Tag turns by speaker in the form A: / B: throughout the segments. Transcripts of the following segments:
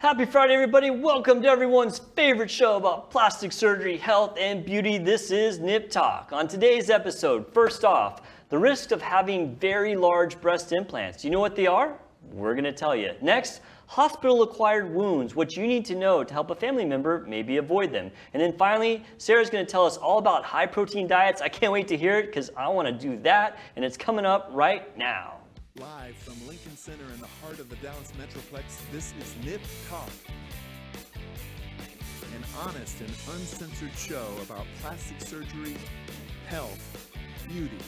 A: Happy Friday, everybody. Welcome to everyone's favorite show about plastic surgery, health, and beauty. This is Nip Talk. On today's episode, first off, the risk of having very large breast implants. Do you know what they are? We're going to tell you. Next, hospital acquired wounds, what you need to know to help a family member maybe avoid them. And then finally, Sarah's going to tell us all about high protein diets. I can't wait to hear it because I want to do that, and it's coming up right now.
B: Live from Lincoln Center in the heart of the Dallas Metroplex, this is Nip Talk. An honest and uncensored show about plastic surgery, health, beauty,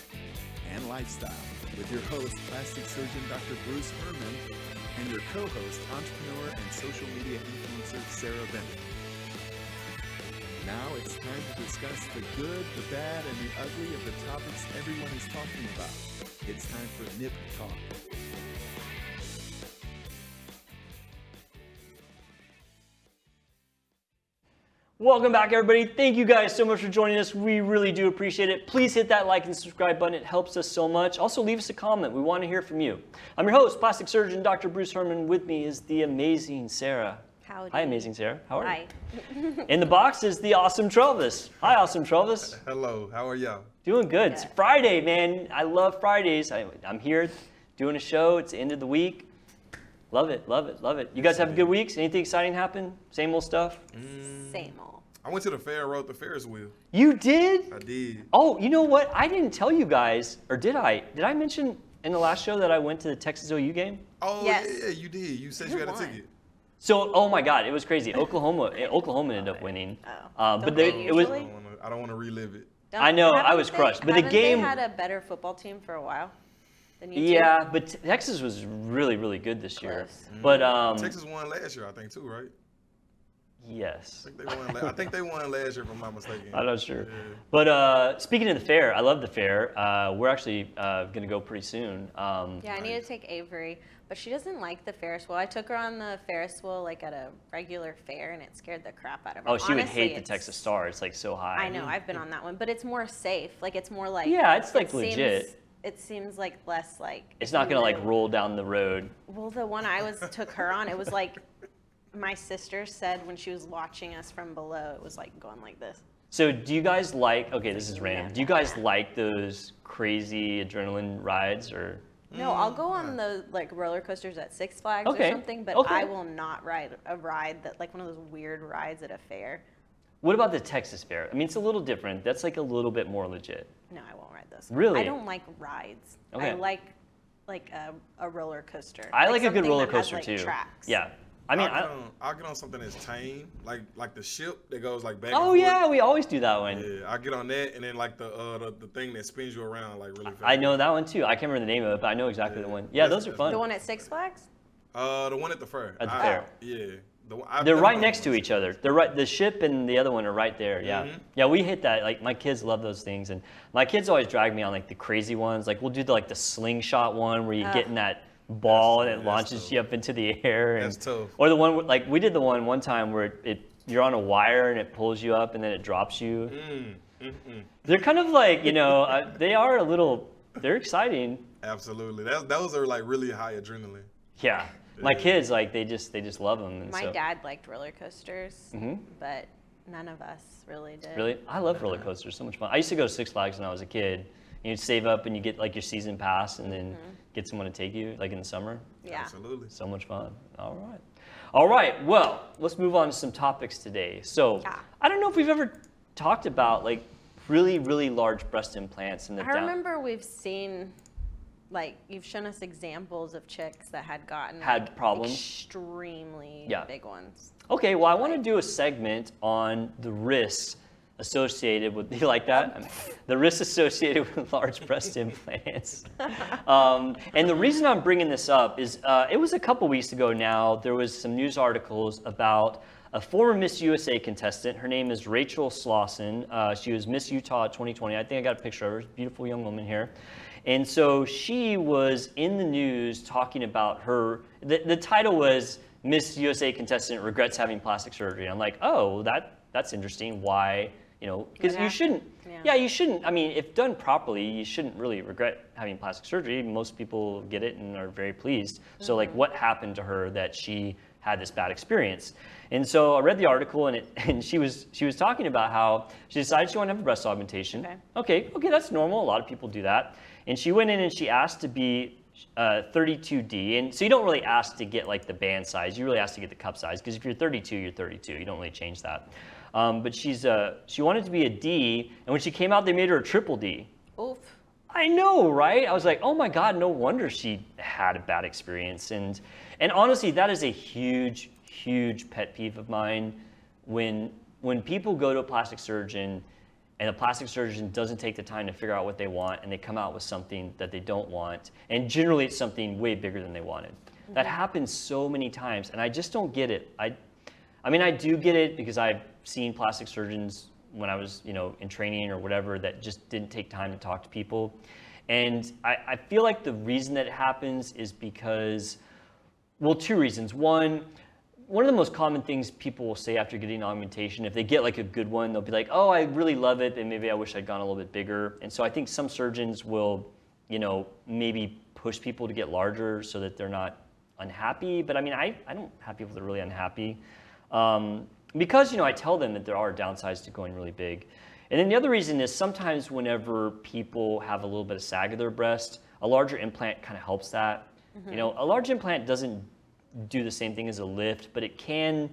B: and lifestyle. With your host, plastic surgeon Dr. Bruce Hermann, and your co host, entrepreneur and social media influencer Sarah Bennett. Now it's time to discuss the good, the bad, and the ugly of the topics everyone is talking about. It's time for Nip Talk.
A: Welcome back, everybody. Thank you guys so much for joining us. We really do appreciate it. Please hit that like and subscribe button. It helps us so much. Also, leave us a comment. We want to hear from you. I'm your host, plastic surgeon Dr. Bruce Hermann. With me is the amazing Sarah.
C: Howdy.
A: Hi, amazing Sarah. How are
C: Hi.
A: you? Hi. In the box is the awesome Travis. Hi, awesome Travis.
D: Hello, how are y'all?
A: Doing good. It's Friday, man. I love Fridays. I, I'm here doing a show. It's the end of the week. Love it, love it, love it. You guys have good weeks? Anything exciting happen? Same old stuff? Mm.
C: Same old.
D: I went to the fair, rode the Ferris wheel.
A: You did?
D: I did.
A: Oh, you know what? I didn't tell you guys, or did I? Did I mention in the last show that I went to the Texas OU game?
D: Oh
C: Yes.
D: yeah, yeah, you did. You said
C: Who
D: you had a
C: won?
D: ticket.
A: So, oh my God, it was crazy. Oklahoma, eh, Oklahoma ended up winning.
C: Oh.
A: Um, but
C: Don't
A: they,
C: they
A: it was.
D: I don't wanna I don't wanna relive it.
C: Don't-
A: I know, I was
C: they-
A: crushed, but the game-
C: They had a better football team for a while than UT?
A: Yeah, but Texas was really, really good this year.
C: Close.
A: But um,
D: Texas won last year, I think too, right?
A: yes.
D: I think they won. La- I think they won last year, if I'm not mistaken.
A: I'm not sure.
D: Yeah.
A: But uh, speaking of the fair, I love the fair. Uh, we're actually uh, going to go pretty soon. Um,
C: Yeah, I need to take Avery, but she doesn't like the Ferris wheel. I took her on the Ferris wheel like at a regular fair, and it scared the crap out of her.
A: Oh, she would hate the
C: it's-
A: Texas Star. It's like so high.
C: I know, I've been on that one, but it's more safe. Like it's more like
A: Yeah, it's,
C: it
A: like, legit.
C: It seems like less like.
A: It's not to like roll down the road.
C: Well, the one I was took her on, it was like my sister said when she was watching us from below, it was like going like this.
A: So do you guys like? Okay, this is random. Do you guys like those crazy adrenaline rides or?
C: No, I'll go on mm. the like roller coasters at Six Flags
A: Okay,
C: or something, but
A: okay.
C: I will not ride a ride that like one of those weird rides at a fair.
A: What about the Texas Fair? I mean, it's a little different. That's like a little bit more legit.
C: No, I won't ride those.
A: Really?
C: I don't like rides.
A: Okay.
C: I like like a, a roller coaster.
A: I like, a good
C: something
A: roller
C: that has,
A: coaster
C: like,
A: too.
C: Tracks.
A: Yeah. I mean,
D: I'll, get
A: I,
D: on, I'll get on something that's tame, like like the ship that goes like back.
A: oh
D: and forth.
A: yeah, we always do that one.
D: Yeah, I get on that, and then like the uh the, the thing that spins you around like really fast.
A: I know that one too. I can't remember the name of it, but I know exactly the one. Yeah,
D: That's-
A: those are fun.
C: The one at Six Flags?
D: Uh, the one at the fair.
A: At the
D: I-
A: fair.
D: Yeah. The one, I've
A: They're right next to each other. They're right. The ship and the other one are right there. Yeah.
D: Mhm.
A: Yeah, we hit that. Like my kids love those things, and my kids always drag me on like the crazy ones. Like we'll do the like the slingshot one where you get in that ball and it launches
D: tough.
A: you up into the air. And,
D: That's tough.
A: Or the one like we did the one one time where it, it you're on a wire and it pulls you up and then it drops you.
D: Mm, mm, mm.
A: They're kind of like you know uh, they are a little. They're exciting.
D: Absolutely. That, those are like really high adrenaline.
A: Yeah. My kids like they just they just love them. And
C: My
A: so,
C: dad liked roller coasters,
A: Mhm.
C: but none of us really did.
A: Really, I love roller coasters. So much fun. I used to go to Six Flags when I was a kid. You'd save up and you get like your season pass, and then get someone to take you, like in the summer.
C: Yeah.
D: Absolutely.
A: So much fun. All right. All right. Well, let's move on to some topics today. So,
C: Yeah.
A: I don't know if we've ever talked about like really, really large breast implants in the
C: I
A: down-
C: remember we've seen, like, you've shown us examples of chicks that had gotten
A: Had
C: like,
A: problems?
C: extremely
A: Yeah.
C: big ones.
A: Okay, well, I want to do a segment on the risks associated with, you like that? The risks associated with large breast implants. Um, and the reason I'm bringing this up is uh, it was a couple weeks ago now, there was some news articles about a former Miss USA contestant. Her name is Rachel Slawson. Uh, she was Miss Utah 2020. I think I got a picture of her. Beautiful young woman here. And so she was in the news talking about her, the, the title was Miss USA contestant regrets having plastic surgery. I'm like, oh, that that's interesting. Why? You know, because you shouldn't.
C: Yeah.
A: Yeah, you shouldn't. I mean, if done properly, you shouldn't really regret having plastic surgery. Most people get it and are very pleased. So, like, what happened to her that she had this bad experience? And so I read the article, and it, and she was she was talking about how she decided she wanted to have a breast augmentation.
C: Okay.
A: okay, okay, that's normal. A lot of people do that. And she went in and she asked to be uh, 32D. And so you don't really ask to get like the band size. You really ask to get the cup size because if you're 32, you're 32. You don't really change that. Um, but she's uh, she wanted to be a D, and when she came out, they made her a triple D.
C: Oof.
A: I know, right? I was like, oh my God, no wonder she had a bad experience. And and honestly, that is a huge, huge pet peeve of mine when when people go to a plastic surgeon and the plastic surgeon doesn't take the time to figure out what they want and they come out with something that they don't want. And generally it's something way bigger than they wanted. That happens so many times and I just don't get it. I I mean, I do get it because I've seen plastic surgeons when I was, you know, in training or whatever that just didn't take time to talk to people. And I, I feel like the reason that it happens is because, well, two reasons. One, one of the most common things people will say after getting augmentation, if they get like a good one, they'll be like, oh, I really love it, and maybe I wish I'd gone a little bit bigger. And so I think some surgeons will, you know, maybe push people to get larger so that they're not unhappy. But I mean, I, I don't have people that are really unhappy. Um, because, you know, I tell them that there are downsides to going really big. And then the other reason is sometimes whenever people have a little bit of sag of their breast, a larger implant kind of helps that. Mm-hmm. You know, a large implant doesn't do the same thing as a lift, but it can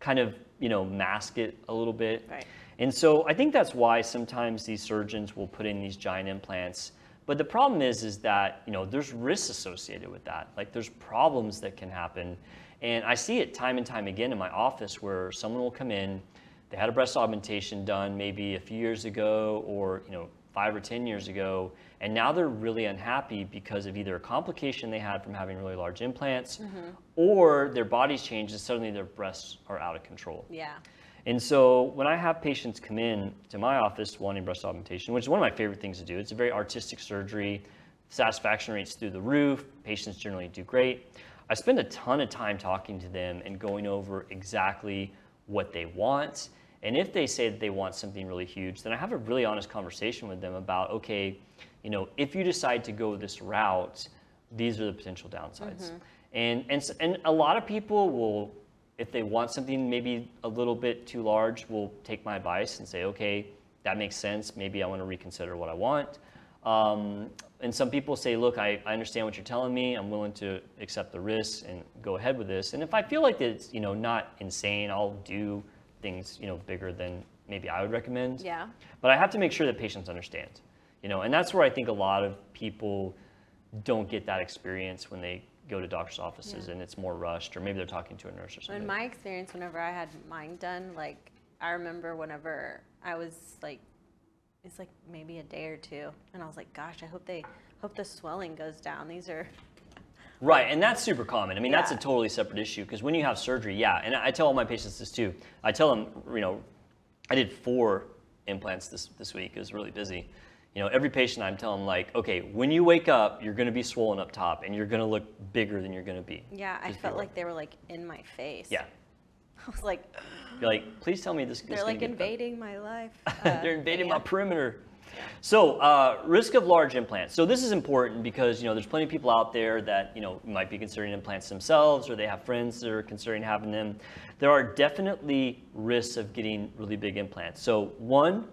A: kind of, you know, mask it a little bit.
C: Right.
A: And so I think that's why sometimes these surgeons will put in these giant implants. But the problem is, is that you know there's risks associated with that. Like there's problems that can happen, and I see it time and time again in my office where someone will come in, they had a breast augmentation done maybe a few years ago, or you know five or ten years ago, and now they're really unhappy because of either a complication they had from having really large implants, mm-hmm. or their body's changed and suddenly their breasts are out of control.
C: Yeah.
A: And so when I have patients come in to my office wanting breast augmentation, which is one of my favorite things to do, it's a very artistic surgery, satisfaction rates through the roof, patients generally do great. I spend a ton of time talking to them and going over exactly what they want. And if they say that they want something really huge, then I have a really honest conversation with them about, okay, you know, if you decide to go this route, these are the potential downsides. Mm-hmm. And, and, and a lot of people will if they want something maybe a little bit too large, will take my advice and say, okay, that makes sense. Maybe I want to reconsider what I want. Um, and some people say, look, I, I understand what you're telling me. I'm willing to accept the risks and go ahead with this. And if I feel like it's you know not insane, I'll do things you know bigger than maybe I would recommend.
C: Yeah.
A: But I have to make sure that patients understand. You know, and that's where I think a lot of people don't get that experience when they go to doctor's offices
C: Yeah.
A: and it's more rushed, or maybe they're talking to a nurse or something.
C: In my experience, whenever I had mine done, like I remember whenever I was like, it's like maybe a day or two, and I was like, gosh, I hope they hope the swelling goes down. These are
A: Right, and that's super common. I mean, that's a totally separate issue because when you have surgery, yeah, and I tell all my patients this too. I tell them, you know, I did four implants this, this week. It was really busy. You know, every patient I'm telling them, like, okay, when you wake up, you're going to be swollen up top and you're going to look bigger than you're going to be.
C: yeah. I felt like they were like in my face.
A: Yeah.
C: I was like,
A: You're like, please tell me this is
C: they're like invading my life. Uh,
A: They're invading
C: yeah.
A: my perimeter. So, uh, risk of large implants. So this is important because you know there's plenty of people out there that you know might be considering implants themselves, or they have friends that are considering having them. There are definitely risks of getting really big implants. So one,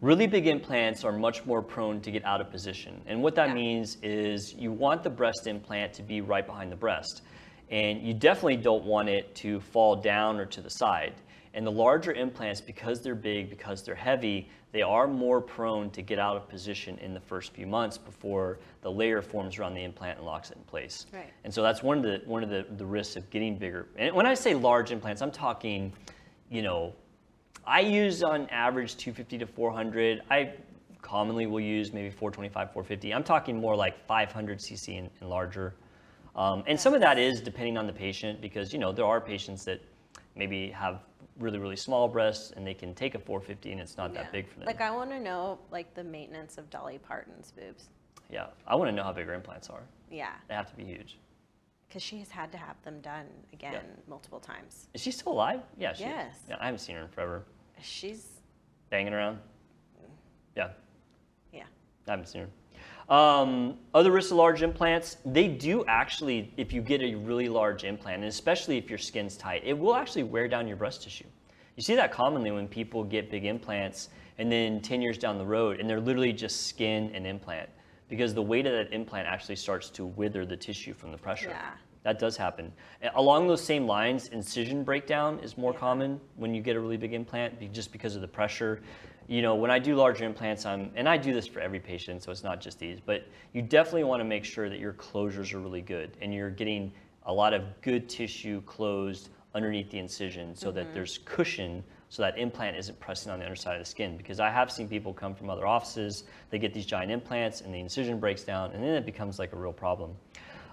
A: really big implants are much more prone to get out of position, and what that
C: Yeah.
A: means is you want the breast implant to be right behind the breast, and you definitely don't want it to fall down or to the side. And the larger implants, because they're big, because they're heavy, they are more prone to get out of position in the first few months before the layer forms around the implant and locks it in place.
C: Right.
A: And so that's one of the one of the, the risks of getting bigger. And when I say large implants, I'm talking, you know, I use on average 250 to 400. I commonly will use maybe 425, 450. I'm talking more like 500 cc and, and larger. Um, and some of that is depending on the patient because you know there are patients that maybe have really really small breasts and they can take a 450 and it's not
C: Yeah.
A: that big for them.
C: Like I want to know like the maintenance of Dolly Parton's boobs.
A: yeah, I want to know how big her implants are.
C: Yeah,
A: They have to be huge.
C: because she has had to have them done again multiple times.
A: Is she still alive? Yeah, she is.
C: Yes.
A: Yeah, I haven't seen her in forever.
C: She's
A: Banging around. Yeah,
C: Yeah.
A: I haven't seen her. Um, other risks of large implants, they do actually, if you get a really large implant, and especially if your skin's tight, it will actually wear down your breast tissue. You see that commonly when people get big implants and then 10 years down the road, and they're literally just skin and implant because the weight of that implant actually starts to wither the tissue from the pressure.
C: Yeah.
A: That does happen. Along those same lines, incision breakdown is more common when you get a really big implant just because of the pressure. You know, when I do larger implants, I'm, and I do this for every patient, so it's not just these, but you definitely want to make sure that your closures are really good and you're getting a lot of good tissue closed underneath the incision so that there's cushion so that implant isn't pressing on the underside of the skin. Because I have seen people come from other offices, they get these giant implants and the incision breaks down and then it becomes like a real problem.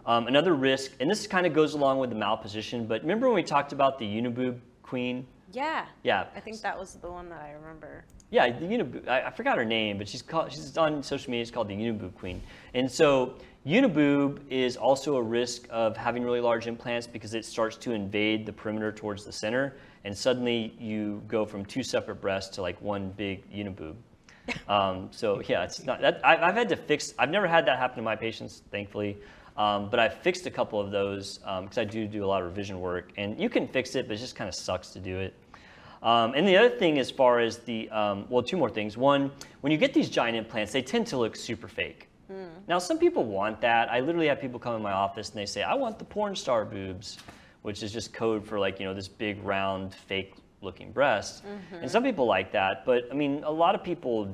A: Um, another risk, and this kind of goes along with the malposition, but remember when we talked about the uniboob queen?
C: Yeah.
A: Yeah.
C: I think that was the one that I remember.
A: Yeah, the Uniboob. I, I forgot her name, but she's called. She's on social media. It's called the Uniboob Queen. And so Uniboob is also a risk of having really large implants because it starts to invade the perimeter towards the center, and suddenly you go from two separate breasts to like one big Uniboob. Um, so yeah, it's not that I've, I've had to fix. I've never had that happen to my patients, thankfully. Um, but I've fixed a couple of those because I do do a lot of revision work, and you can fix it, but it just kind of sucks to do it. Um, and the other thing, as far as the, um, well, two more things. One, when you get these giant implants, they tend to look super fake. Now, some people want that. I literally have people come in my office and they say, I want the porn star boobs, which is just code for like, you know, this big, round, fake looking breast. And some people like that. But I mean, a lot of people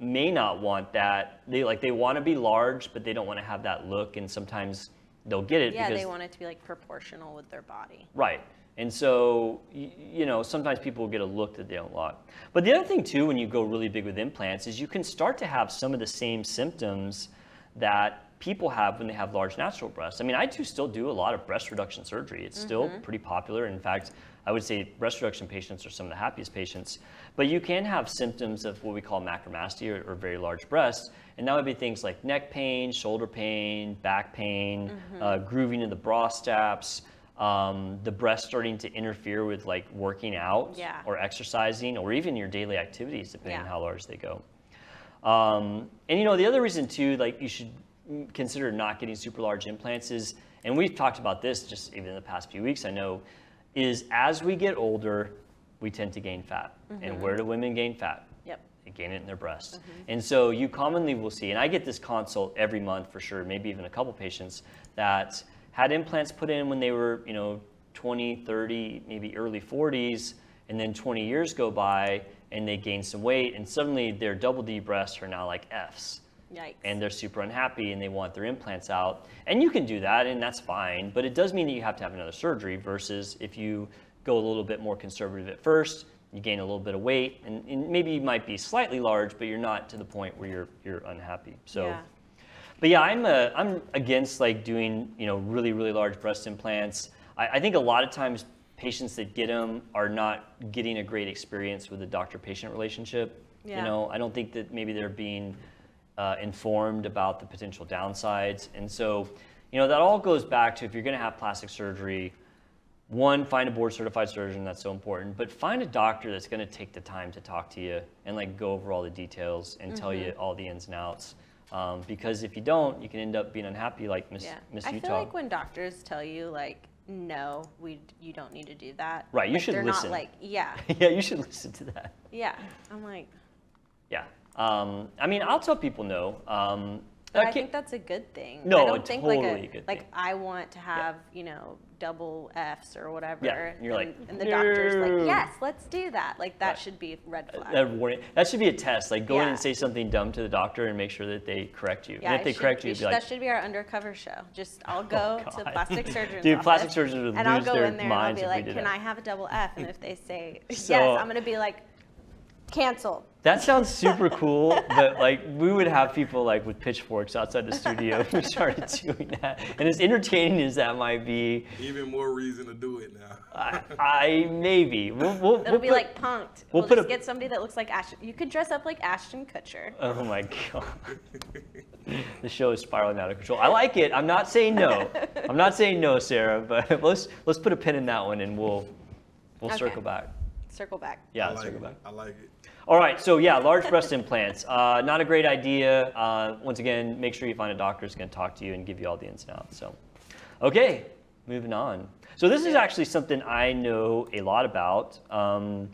A: may not want that. They like, they want to be large, but they don't want to have that look. And sometimes they'll get it
C: Yeah,
A: because
C: they want it to be like proportional with their body.
A: Right. And so, you know, sometimes people will get a look that they don't like. But the other thing, too, when you go really big with implants, is you can start to have some of the same symptoms that people have when they have large natural breasts. I mean, I too still do a lot of breast reduction surgery. It's still mm-hmm. pretty popular. In fact, I would say breast reduction patients are some of the happiest patients. But you can have symptoms of what we call macromastia or, or very large breasts. And that would be things like neck pain, shoulder pain, back pain, uh, grooving of the bra straps, um, the breast starting to interfere with like working out
C: Yeah.
A: or exercising or even your daily activities, depending on how large they go. Um, and you know, the other reason too, like you should consider not getting super large implants is, and we've talked about this just even in the past few weeks, I know, is as we get older, we tend to gain fat. And mm-hmm. where do women gain fat?
C: Yep.
A: They gain it in their breast. Mm-hmm. And so you commonly will see, and I get this consult every month for sure, maybe even a couple patients that had implants put in when they were, you know, 20, 30, maybe early 40s, and then 20 years go by and they gain some weight, and suddenly their double D breasts are now like Fs
C: Yikes.
A: and they're super unhappy and they want their implants out. And you can do that and that's fine, but it does mean that you have to have another surgery versus if you go a little bit more conservative at first, you gain a little bit of weight and, and maybe you might be slightly large, but you're not to the point where you're you're unhappy. So
C: Yeah.
A: but yeah, I'm a, I'm against like doing you know really really large breast implants. I, I think a lot of times patients that get them are not getting a great experience with the doctor-patient relationship. You know, I don't think that maybe they're being uh, informed about the potential downsides, and so you know that all goes back to if you're going to have plastic surgery. One, find a board certified surgeon, that's so important, but find a doctor that's going to take the time to talk to you and like go over all the details and tell you all the ins and outs. Um, because if you don't, you can end up being unhappy like Miss,
C: Yeah.
A: Miss
C: I
A: Utah.
C: feel like when doctors tell you like, no, we you don't need to do that.
A: Right, you
C: like,
A: should
C: they're
A: listen.
C: Not like, yeah,
A: yeah, you should listen to that.
C: yeah. I'm like,
A: Yeah. Um, I mean, I'll tell people no. Um,
C: but I
A: can't-
C: think that's a good thing.
A: No,
C: I don't think like
A: totally
C: a,
A: a good
C: like
A: thing.
C: I want to have you know double Fs or whatever.
A: Yeah, and you're like,
C: and, and the doctor's like, yes, let's do that. Like that
A: Right.
C: should be a red flag.
A: that warning. That should be a test. Like, go in and say something dumb to the doctor and make sure that they correct you.
C: yeah,
A: and if
C: it
A: they
C: should-
A: correct
C: we
A: you,
C: should-
A: be like, Oh,
C: that should be our undercover show. Just I'll go to plastic surgeons.
A: Dude, plastic surgeons would
C: and I'll go in there and I'll be like, can
A: that.
C: I have a double F? And if they say
A: So-
C: yes, I'm gonna be like, canceled.
A: That sounds super cool, but like we would have people like with pitchforks outside the studio if we started doing that. And as entertaining as that might be,
D: Even more reason to do it now.
A: I, I maybe we'll, we'll,
C: It'll
A: we'll
C: be
A: put-
C: like punked.
A: we'll
C: We'll,
A: put
C: just
A: a-
C: get somebody that looks like Ashton. You could dress up like Ashton Kutcher.
A: Oh my god. the show is spiraling out of control. I like it. I'm not saying no. I'm not saying no, Sarah, but let's let's put a pin in that one and we'll we'll
C: Okay.
A: circle back.
C: circle back.
A: Yeah,
D: like
A: circle
D: it.
A: back.
D: I like it.
A: All right, so yeah, large breast implants. Uh, not a great idea. Uh, once again, make sure you find a doctor who's going to talk to you and give you all the ins and outs. So, okay, moving on. So this is actually something I know a lot about. Um,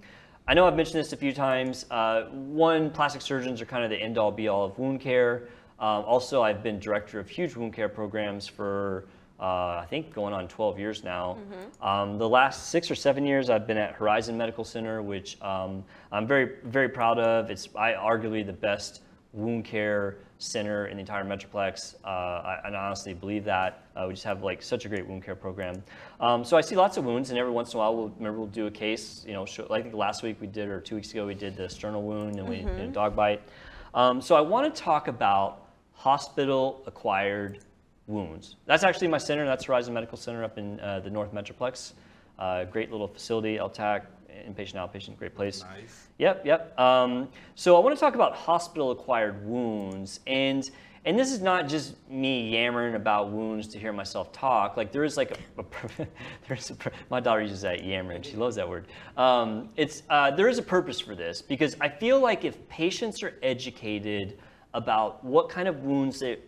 A: I know I've mentioned this a few times. Uh, one, plastic surgeons are kind of the end all be all of wound care. Um, also, I've been director of huge wound care programs for uh, I think going on 12 years now. Um, the last six or seven years, I've been at Horizon Medical Center, which um, I'm very, very proud of. It's I arguably the best wound care center in the entire Metroplex. Uh, I, and I honestly believe that. Uh, we just have like such a great wound care program. Um, so I see lots of wounds, and every once in a while, we'll remember we'll do a case. You know, show, I think last week we did, or two weeks ago we did the sternal wound, and we did a dog bite. Um, so I want to talk about hospital-acquired wounds. That's actually my center. That's Horizon Medical Center up in uh, the North Metroplex. Uh, great little facility, LTAC, inpatient, outpatient, great place.
D: Nice.
A: Yep, yep. Um, so I want to talk about hospital-acquired wounds, and and this is not just me yammering about wounds to hear myself talk. Like there is like a, a there's a, my daughter uses that yammering. She loves that word. Um, it's uh, there is a purpose for this because I feel like if patients are educated about what kind of wounds they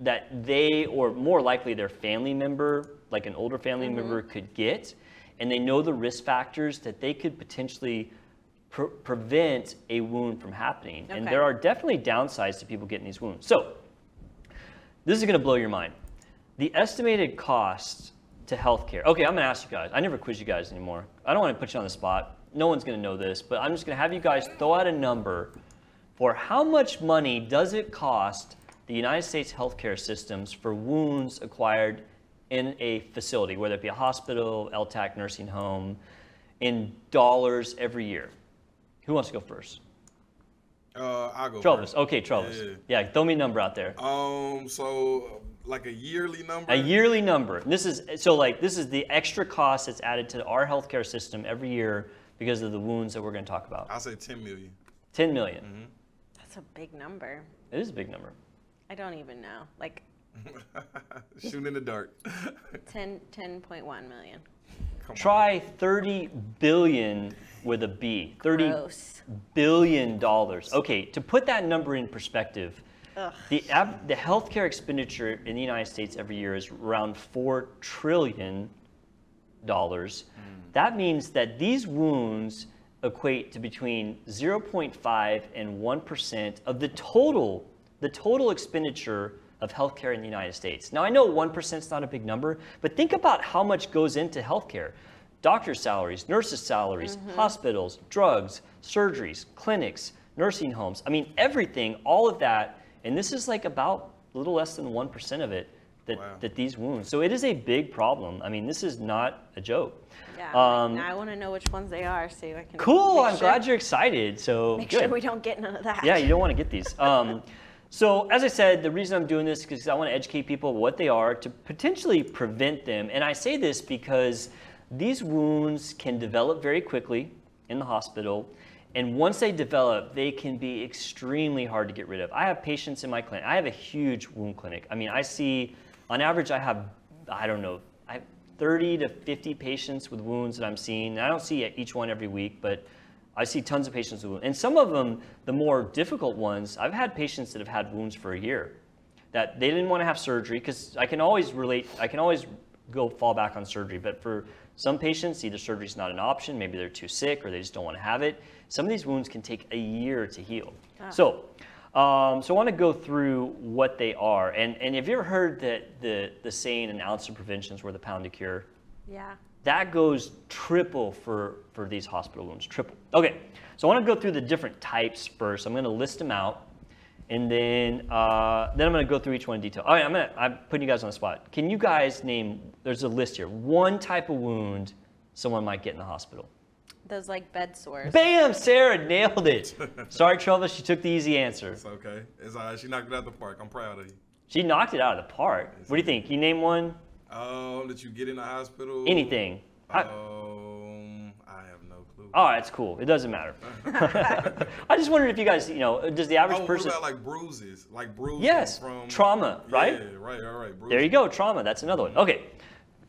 A: that they or more likely their family member, like an older family mm-hmm. member, could get, and they know the risk factors that they could potentially pre- prevent a wound from happening. And there are definitely downsides to people getting these wounds. So, this is going to blow your mind. The estimated cost to healthcare. Okay, I'm going to ask you guys. I never quiz you guys anymore. I don't want to put you on the spot. No one's going to know this, but I'm just going to have you guys throw out a number for how much money does it cost the United States healthcare systems for wounds acquired in a facility, whether it be a hospital, LTAC, nursing home, in dollars every year? Who wants to go first?
D: Uh, I'll go.
A: Travis.
D: first.
A: Okay, Travis. Yeah, throw me a number out there.
D: Um, so uh, like a yearly number.
A: A yearly number. And This is so like this is the extra cost that's added to our healthcare system every year because of the wounds that we're going to talk about.
D: I'll say 10 million.
A: 10 million.
C: That's a big number.
A: It is a big number.
C: I don't even know. Like
D: Shooting in the dark.
C: 10, 10.1 million.
D: Come on.
A: Try 30 billion with a B. 30
C: Gross.
A: billion dollars. Okay, to put that number in perspective,
C: Ugh.
A: the av- the healthcare expenditure in the United States every year is around 4 trillion dollars. Hmm. That means that these wounds equate to between 0.5 and 1% of the total the total expenditure of healthcare in the United States. Now I know 1% is not a big number, but think about how much goes into healthcare. Doctors' salaries, nurses' salaries, hospitals, drugs, surgeries, clinics, nursing homes. I mean everything, all of that, and this is like about a little less than 1% of it that,
D: Wow.
A: that these wounds. So it is a big problem. I mean, this is not a joke.
C: Yeah.
A: Um,
C: I want to know which ones they are so I can.
A: Cool.
C: make
A: I'm
C: sure-
A: glad you're excited. So
C: Make
A: good.
C: sure we don't get none of that.
A: Yeah, you don't want to get these. Um, so, as I said, the reason I'm doing this is because I want to educate people what they are to potentially prevent them. And I say this because these wounds can develop very quickly in the hospital. And once they develop, they can be extremely hard to get rid of. I have patients in my clinic. I have a huge wound clinic. I mean, I see, on average, I have, I don't know, I have 30 to 50 patients with wounds that I'm seeing. I don't see each one every week, but I see tons of patients with wounds. And some of them, the more difficult ones, I've had patients that have had wounds for a year that they didn't want to have surgery because I can always relate, I can always go fall back on surgery. But for some patients, either surgery is not an option, maybe they're too sick or they just don't want to have it. Some of these wounds can take a year to heal. So, um, so I want to go through what they are. And, and have you ever heard that the, the saying, an ounce of prevention is worth a pound of cure?
C: Yeah.
A: That goes triple for, for these hospital wounds, triple. Okay, so I want to go through the different types first. I'm going to list them out, and then uh, then I'm going to go through each one in detail. All right, I'm gonna I'm putting you guys on the spot. Can you guys name? There's a list here. One type of wound someone might get in the hospital.
C: Those like bed sores.
A: Bam! Sarah nailed it. Sorry, Travis, she took the easy answer.
D: It's okay. It's all right. She knocked it out of the park. I'm proud of you.
A: She knocked it out of the park. What do you think? Can you name one?
D: Um, that you get in the hospital.
A: Anything? I-
D: Um, I have no clue.
A: All right, it's cool. It doesn't matter. I just wondered if you guys, you know, does the average
D: Oh, what
A: person?
D: about like bruises? Like bruises
A: Yes,
D: from
A: trauma, right?
D: Yeah, right, all right. Bruises.
A: There you go, trauma. That's another one. Okay.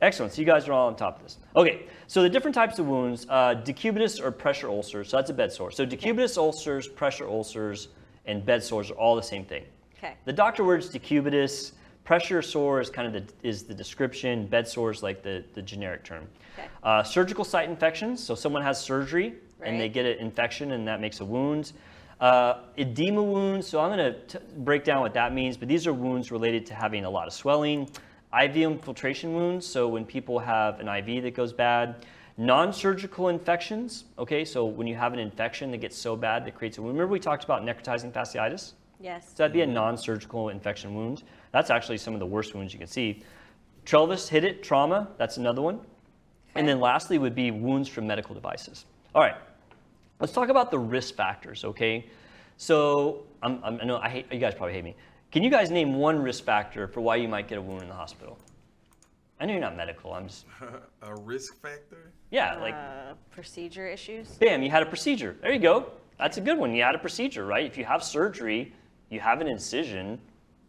A: Excellent. So you guys are all on top of this. Okay. So the different types of wounds, uh, decubitus or pressure ulcers. So that's a bed sore. So decubitus ulcers, pressure ulcers, and bed sores are all the same thing.
C: Okay.
A: The doctor words decubitus. Pressure sore is kind of the, is the description. Bed sore is like the, the generic term.
C: Okay.
A: Uh, surgical site infections. So someone has surgery and they get an infection and that makes a wound. Uh, edema wounds. So I'm going to break down what that means. But these are wounds related to having a lot of swelling. IV infiltration wounds. So when people have an IV that goes bad. Non-surgical infections. Okay. So when you have an infection that gets so bad that creates a wound. Remember we talked about necrotizing fasciitis.
C: Yes.
A: So that'd be a non-surgical infection wound. That's actually some of the worst wounds you can see. Travis hit it, trauma, that's another one. And then lastly would be wounds from medical devices. All right, let's talk about the risk factors, okay? So I'm, I'm, I know I hate, you guys probably hate me. Can you guys name one risk factor for why you might get a wound in the hospital? I know you're not medical, I'm just,
D: a risk factor?
A: yeah, like,
C: uh, procedure issues.
A: bam, you had a procedure. There you go. That's a good one. You had a procedure, right? If you have surgery, you have an incision,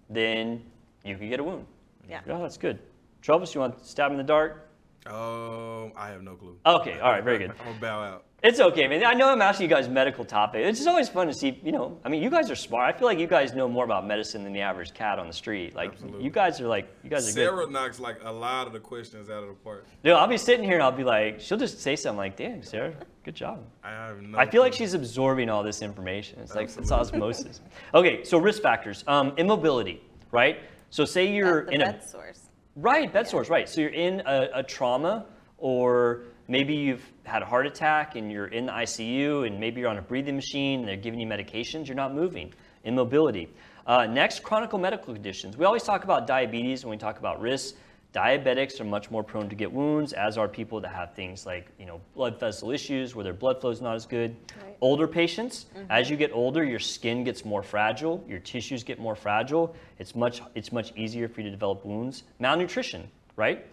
A: then you could get a wound.
C: Yeah.
A: Oh, that's good. Travis, you want to stab in the dark?
D: Um, I have no clue.
A: Okay, all right, very good.
D: I'm gonna bow out.
A: It's okay, man. I know I'm asking you guys medical topics. It's just always fun to see, you know, I mean, you guys are smart. I feel like you guys know more about medicine than the average cat on the street. Like,
D: Absolutely.
A: you guys are like, you guys are good.
D: Sarah knocks like a lot of the questions out of the park.
A: Dude, I'll be sitting here and I'll be like, she'll just say something like, damn, Sarah, good job.
D: I have no.
A: I feel like she's absorbing all this information. It's like it's osmosis. Okay, so risk factors. Um, immobility, right? So say you're in a
C: bed sores.
A: right bed sores, right? So you're in a, a trauma, or maybe you've had a heart attack and you're in the ICU, and maybe you're on a breathing machine and they're giving you medications. You're not moving. Immobility. Uh, next, chronic medical conditions. We always talk about diabetes when we talk about risks. Diabetics are much more prone to get wounds, as are people that have things like you know blood vessel issues where their blood flow is not as good.
C: Right.
A: Older patients, mm-hmm. as you get older, your skin gets more fragile, your tissues get more fragile. It's much it's much easier for you to develop wounds. Malnutrition, right?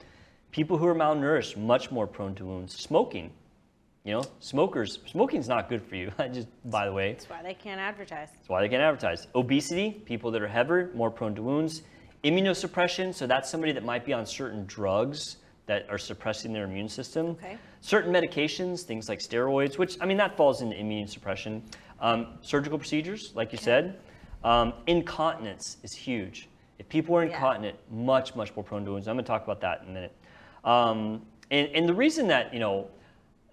A: People who are malnourished much more prone to wounds. Smoking, you know, smokers. Smoking's not good for you. I just by the way,
C: That's why they can't advertise.
A: that's why they can't advertise. Obesity, people that are heavier, more prone to wounds. Immunosuppression, so that's somebody that might be on certain drugs that are suppressing their immune system.
C: Okay.
A: Certain medications, things like steroids, which, I mean, that falls into immune suppression. Um, surgical procedures, like you said. Um, incontinence is huge. If people are
C: Yeah.
A: incontinent, much, much more prone to wounds. I'm going to talk about that in a minute. Um, and, and the reason that, you know,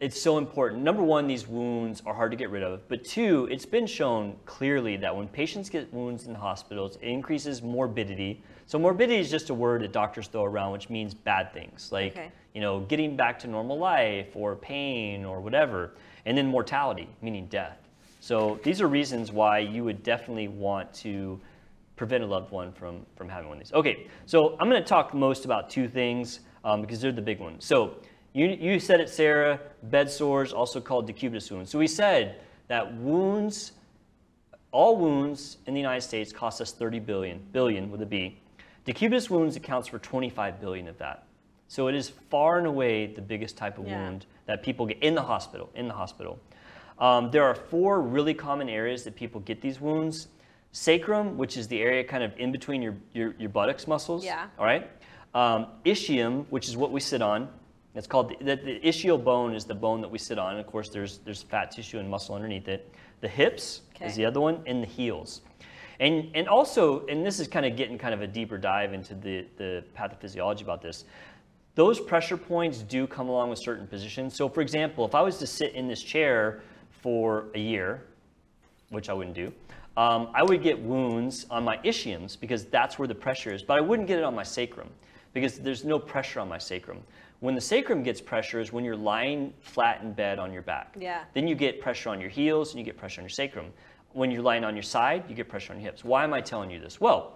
A: it's so important. Number one, these wounds are hard to get rid of. But two, it's been shown clearly that when patients get wounds in hospitals, it increases morbidity. So morbidity is just a word that doctors throw around, which means bad things, like
C: Okay.
A: you know, getting back to normal life or pain or whatever. And then mortality, meaning death. So these are reasons why you would definitely want to prevent a loved one from, from having one of these. Okay, so I'm going to talk most about two things um, because they're the big ones. So you, you said it, Sarah, bed sores, also called decubitus wounds. So we said that wounds, all wounds in the United States cost us 30 billion, billion with a B. Decubitus wounds accounts for 25 billion of that. So it is far and away the biggest type of
C: Yeah.
A: wound that people get in the hospital. In the hospital, um, there are four really common areas that people get these wounds. Sacrum, which is the area kind of in between your, your, your buttocks muscles.
C: Yeah.
A: All right. Um, ischium, which is what we sit on. It's called the, the, the ischial bone is the bone that we sit on. And of course, there's there's fat tissue and muscle underneath it. The hips
C: Okay.
A: is the other one, and the heels. And and also, and this is kind of getting kind of a deeper dive into the the pathophysiology about this. Those pressure points do come along with certain positions. So, for example, if I was to sit in this chair for a year, which I wouldn't do, um, I would get wounds on my ischiums because that's where the pressure is, but I wouldn't get it on my sacrum because there's no pressure on my sacrum. When the sacrum gets pressure is when you're lying flat in bed on your back.
C: Yeah.
A: Then you get pressure on your heels and you get pressure on your sacrum. When you're lying on your side, you get pressure on your hips. Why am I telling you this? Well,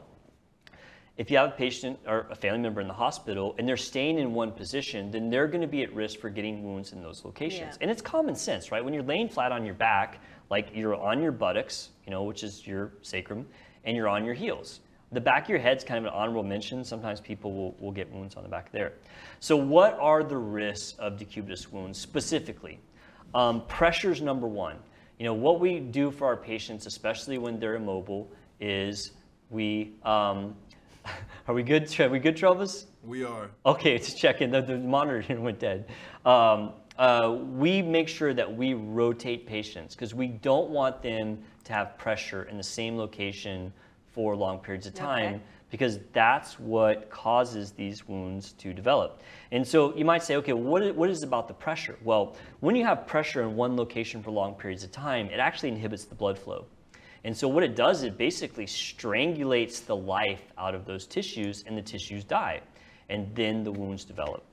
A: if you have a patient or a family member in the hospital and they're staying in one position, then they're going to be at risk for getting wounds in those locations.
C: Yeah.
A: And it's common sense, right? When you're laying flat on your back, like you're on your buttocks, you know, which is your sacrum, and you're on your heels. The back of your head's kind of an honorable mention. Sometimes people will, will get wounds on the back there. So, what are the risks of decubitus wounds specifically? Um, pressure's number one. You know, what we do for our patients, especially when they're immobile, is we um, Are we good? Are we good, Travis?
D: We are.
A: Okay, just checking. The, the monitor here went dead. Um, uh, we make sure that we rotate patients because we don't want them to have pressure in the same location for long periods of time
C: Okay.
A: Because that's what causes these wounds to develop. And so you might say, okay, what is, what is about the pressure? Well, when you have pressure in one location for long periods of time, it actually inhibits the blood flow. And so what it does, it basically strangulates the life out of those tissues and the tissues die. And then the wounds develop.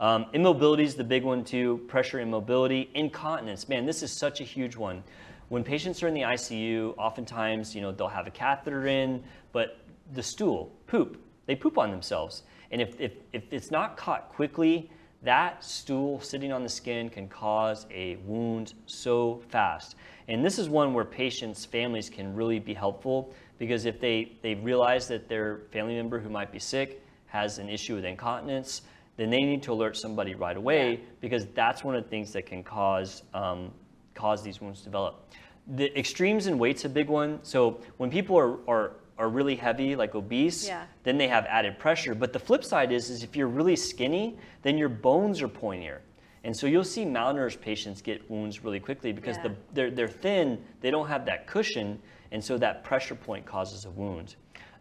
A: Um, immobility is the big one too, pressure immobility, incontinence. Man, this is such a huge one. When patients are in the ICU, oftentimes, you know, they'll have a catheter in, but the stool, poop, they poop on themselves. And if, if, if it's not caught quickly, that stool sitting on the skin can cause a wound so fast. And this is one where patients, families can really be helpful because if they, they realize that their family member who might be sick has an issue with incontinence, then they need to alert somebody right away because that's one of the things that can cause, um, cause these wounds to develop. The extremes in weight's a big one. So when people are, are, are really heavy, like obese,
C: Yeah.
A: then they have added pressure. But the flip side is, is if you're really skinny, then your bones are pointier. And so you'll see malnourished patients get wounds really quickly because
C: Yeah.
A: the, they're, they're thin, they don't have that cushion, and so that pressure point causes a wound.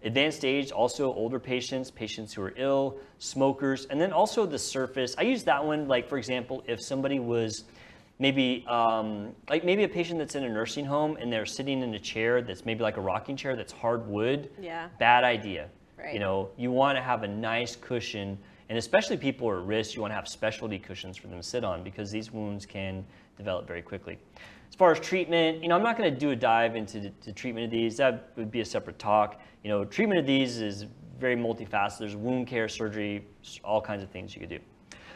A: Advanced age, also older patients, patients who are ill, smokers, and then also the surface. I use that one, like for example, if somebody was maybe um, like maybe a patient that's in a nursing home and they're sitting in a chair that's maybe like a rocking chair that's hardwood.
C: Yeah.
A: Bad idea.
C: Right.
A: You know, you want to have a nice cushion, and especially people at risk, you want to have specialty cushions for them to sit on because these wounds can develop very quickly. As far as treatment, you know, I'm not going to do a dive into the, the treatment of these. That would be a separate talk. You know, treatment of these is very multifaceted. There's wound care, surgery, all kinds of things you could do.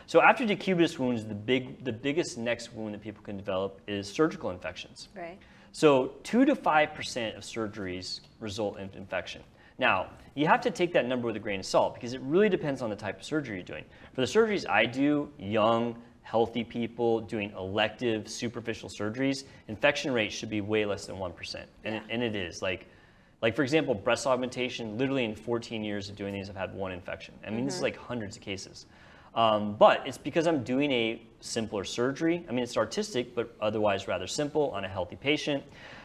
A: So after decubitus wounds, the big, the biggest next wound that people can develop is surgical infections.
C: Right.
A: So two to five percent of surgeries result in infection. Now, you have to take that number with a grain of salt because it really depends on the type of surgery you're doing. For the surgeries I do, young, healthy people doing elective superficial surgeries, infection rate should be way less than 1%. And, it, and it is. Like, like, for example, breast augmentation, literally in 14 years of doing these, I've had one infection. I mean, this is like hundreds of cases. Um, but it's because I'm doing a simpler surgery. I mean, it's artistic, but otherwise rather simple on a healthy patient.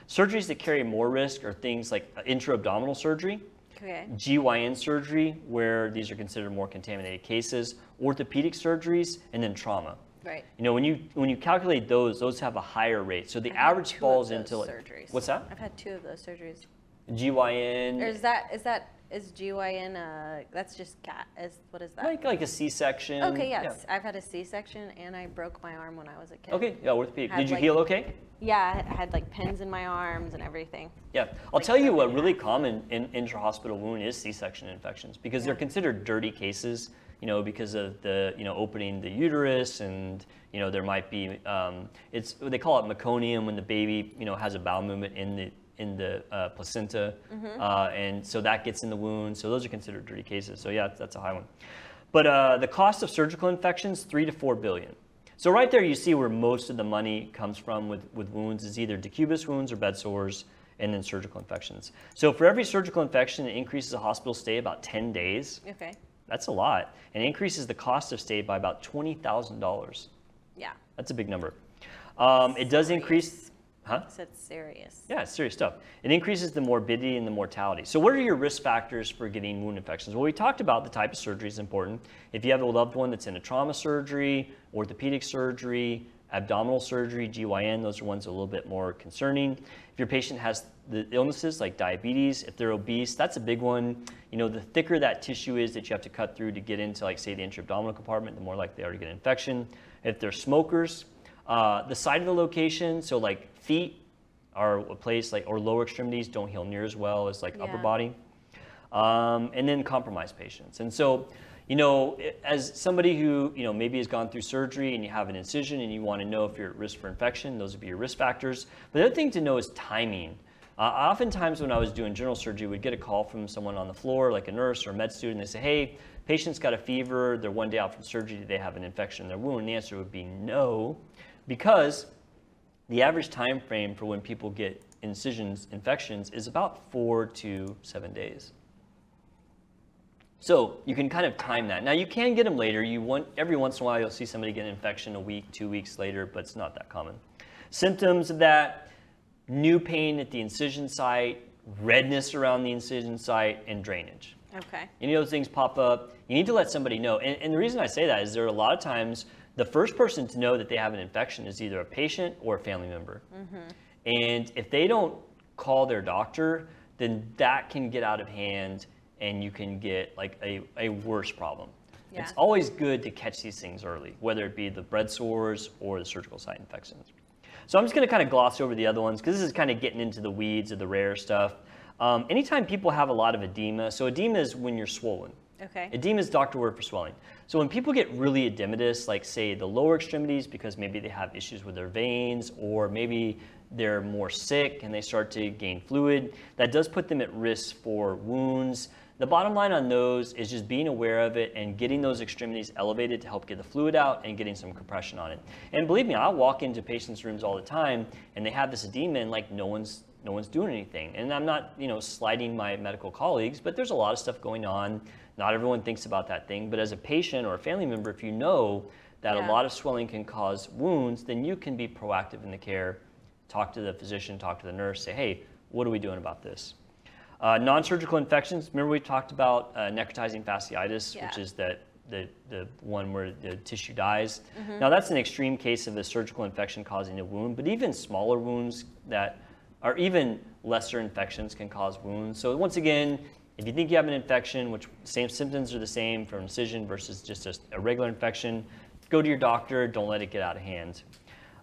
A: Surgeries that carry more risk are things like intra-abdominal surgery,
C: Okay.
A: GYN surgery, where these are considered more contaminated cases, orthopedic surgeries, and then trauma.
C: Right.
A: You know, when you when you calculate those, those have a higher rate. So the
C: I've
A: average falls into like
C: surgeries.
A: what's that?
C: I've had two of those surgeries.
A: GYN,
C: Or is that is that is GYN? Uh, that's just cat. Is what is that?
A: like like a C-section.
C: okay,
A: yeah.
C: yes. I've had a C-section and I broke my arm when I was a kid.
A: Okay, yeah, orthopedic.
C: Had,
A: Did you
C: like-
A: heal okay?
C: Yeah, I had like pins in my arms and everything.
A: Yeah, I'll
C: like
A: tell you what really common in intra-hospital wound is C-section infections because they're considered dirty cases, you know, because of the, you know, opening the uterus and, you know, there might be, um, it's, they call it meconium when the baby, you know, has a bowel movement in the, in the uh, placenta.
C: Mm-hmm.
A: Uh, and so that gets in the wound. So those are considered dirty cases. So yeah, that's a high one. But uh, the cost of surgical infections, three to four billion. So right there, you see where most of the money comes from with, with wounds is either decubitus wounds or bed sores, and then surgical infections. So for every surgical infection, it increases a hospital stay about 10 days.
C: Okay.
A: That's a lot, and increases the cost of stay by about $20,000.
C: Yeah.
A: That's a big number. Um, it does increase, huh?
C: So it's serious.
A: Yeah, it's serious stuff. It increases the morbidity and the mortality. So, what are your risk factors for getting wound infections? Well, we talked about the type of surgery is important. If you have a loved one that's in a trauma surgery, orthopedic surgery, abdominal surgery, GYN, those are ones a little bit more concerning. If your patient has the illnesses like diabetes, if they're obese, that's a big one. You know, the thicker that tissue is that you have to cut through to get into, like, say, the intra-abdominal compartment, the more likely they are to get an infection. If they're smokers, uh, the side of the location, so like feet, are a place like or lower extremities don't heal near as well as like upper body. Um, and then compromised patients. And so you know as somebody who you know maybe has gone through surgery and you have an incision and you want to know if you're at risk for infection those would be your risk factors. But the other thing to know is timing. Uh, oftentimes when i was doing general surgery we'd get a call from someone on the floor like a nurse or a med student and they say hey patient's got a fever they're one day out from surgery do they have an infection in their wound. And the answer would be no because the average time frame for when people get incisions infections is about four to seven days So you can kind of time that. Now you can get them later. You want every once in a while you'll see somebody get an infection a week, two weeks later, but it's not that common. Symptoms of that: new pain at the incision site, redness around the incision site, and drainage.
C: Okay.
A: Any of those things pop up, you need to let somebody know. And, and the reason I say that is there are a lot of times the first person to know that they have an infection is either a patient or a family member. And if they don't call their doctor, then that can get out of hand and you can get like a, a worse problem. It's always good to catch these things early, whether it be the bread sores or the surgical site infections. So I'm just going to kind of gloss over the other ones because this is kind of getting into the weeds of the rare stuff. Um, anytime people have a lot of edema, so edema is when you're swollen.
C: Okay.
A: Edema is doctor word for swelling. So when people get really edematous, like say the lower extremities, because maybe they have issues with their veins, or maybe they're more sick and they start to gain fluid, that does put them at risk for wounds. The bottom line on those is just being aware of it and getting those extremities elevated to help get the fluid out and getting some compression on it. And believe me, I walk into patients' rooms all the time and they have this edema and like no one's no one's doing anything. And I'm not, you know, slighting my medical colleagues, but there's a lot of stuff going on. Not everyone thinks about that thing, but as a patient or a family member, if you know that
C: Yeah.
A: a lot of swelling can cause wounds, then you can be proactive in the care. Talk to the physician, talk to the nurse, say, hey, what are we doing about this? Uh, non-surgical infections. Remember we talked about uh, necrotizing fasciitis,
C: Yeah.
A: which is that the, the one where the tissue dies.
C: Mm-hmm.
A: Now that's an extreme case of a surgical infection causing a wound, but even smaller wounds that are even lesser infections can cause wounds. So once again, if you think you have an infection, which same symptoms are the same for incision versus just a, a regular infection, go to your doctor. Don't let it get out of hand.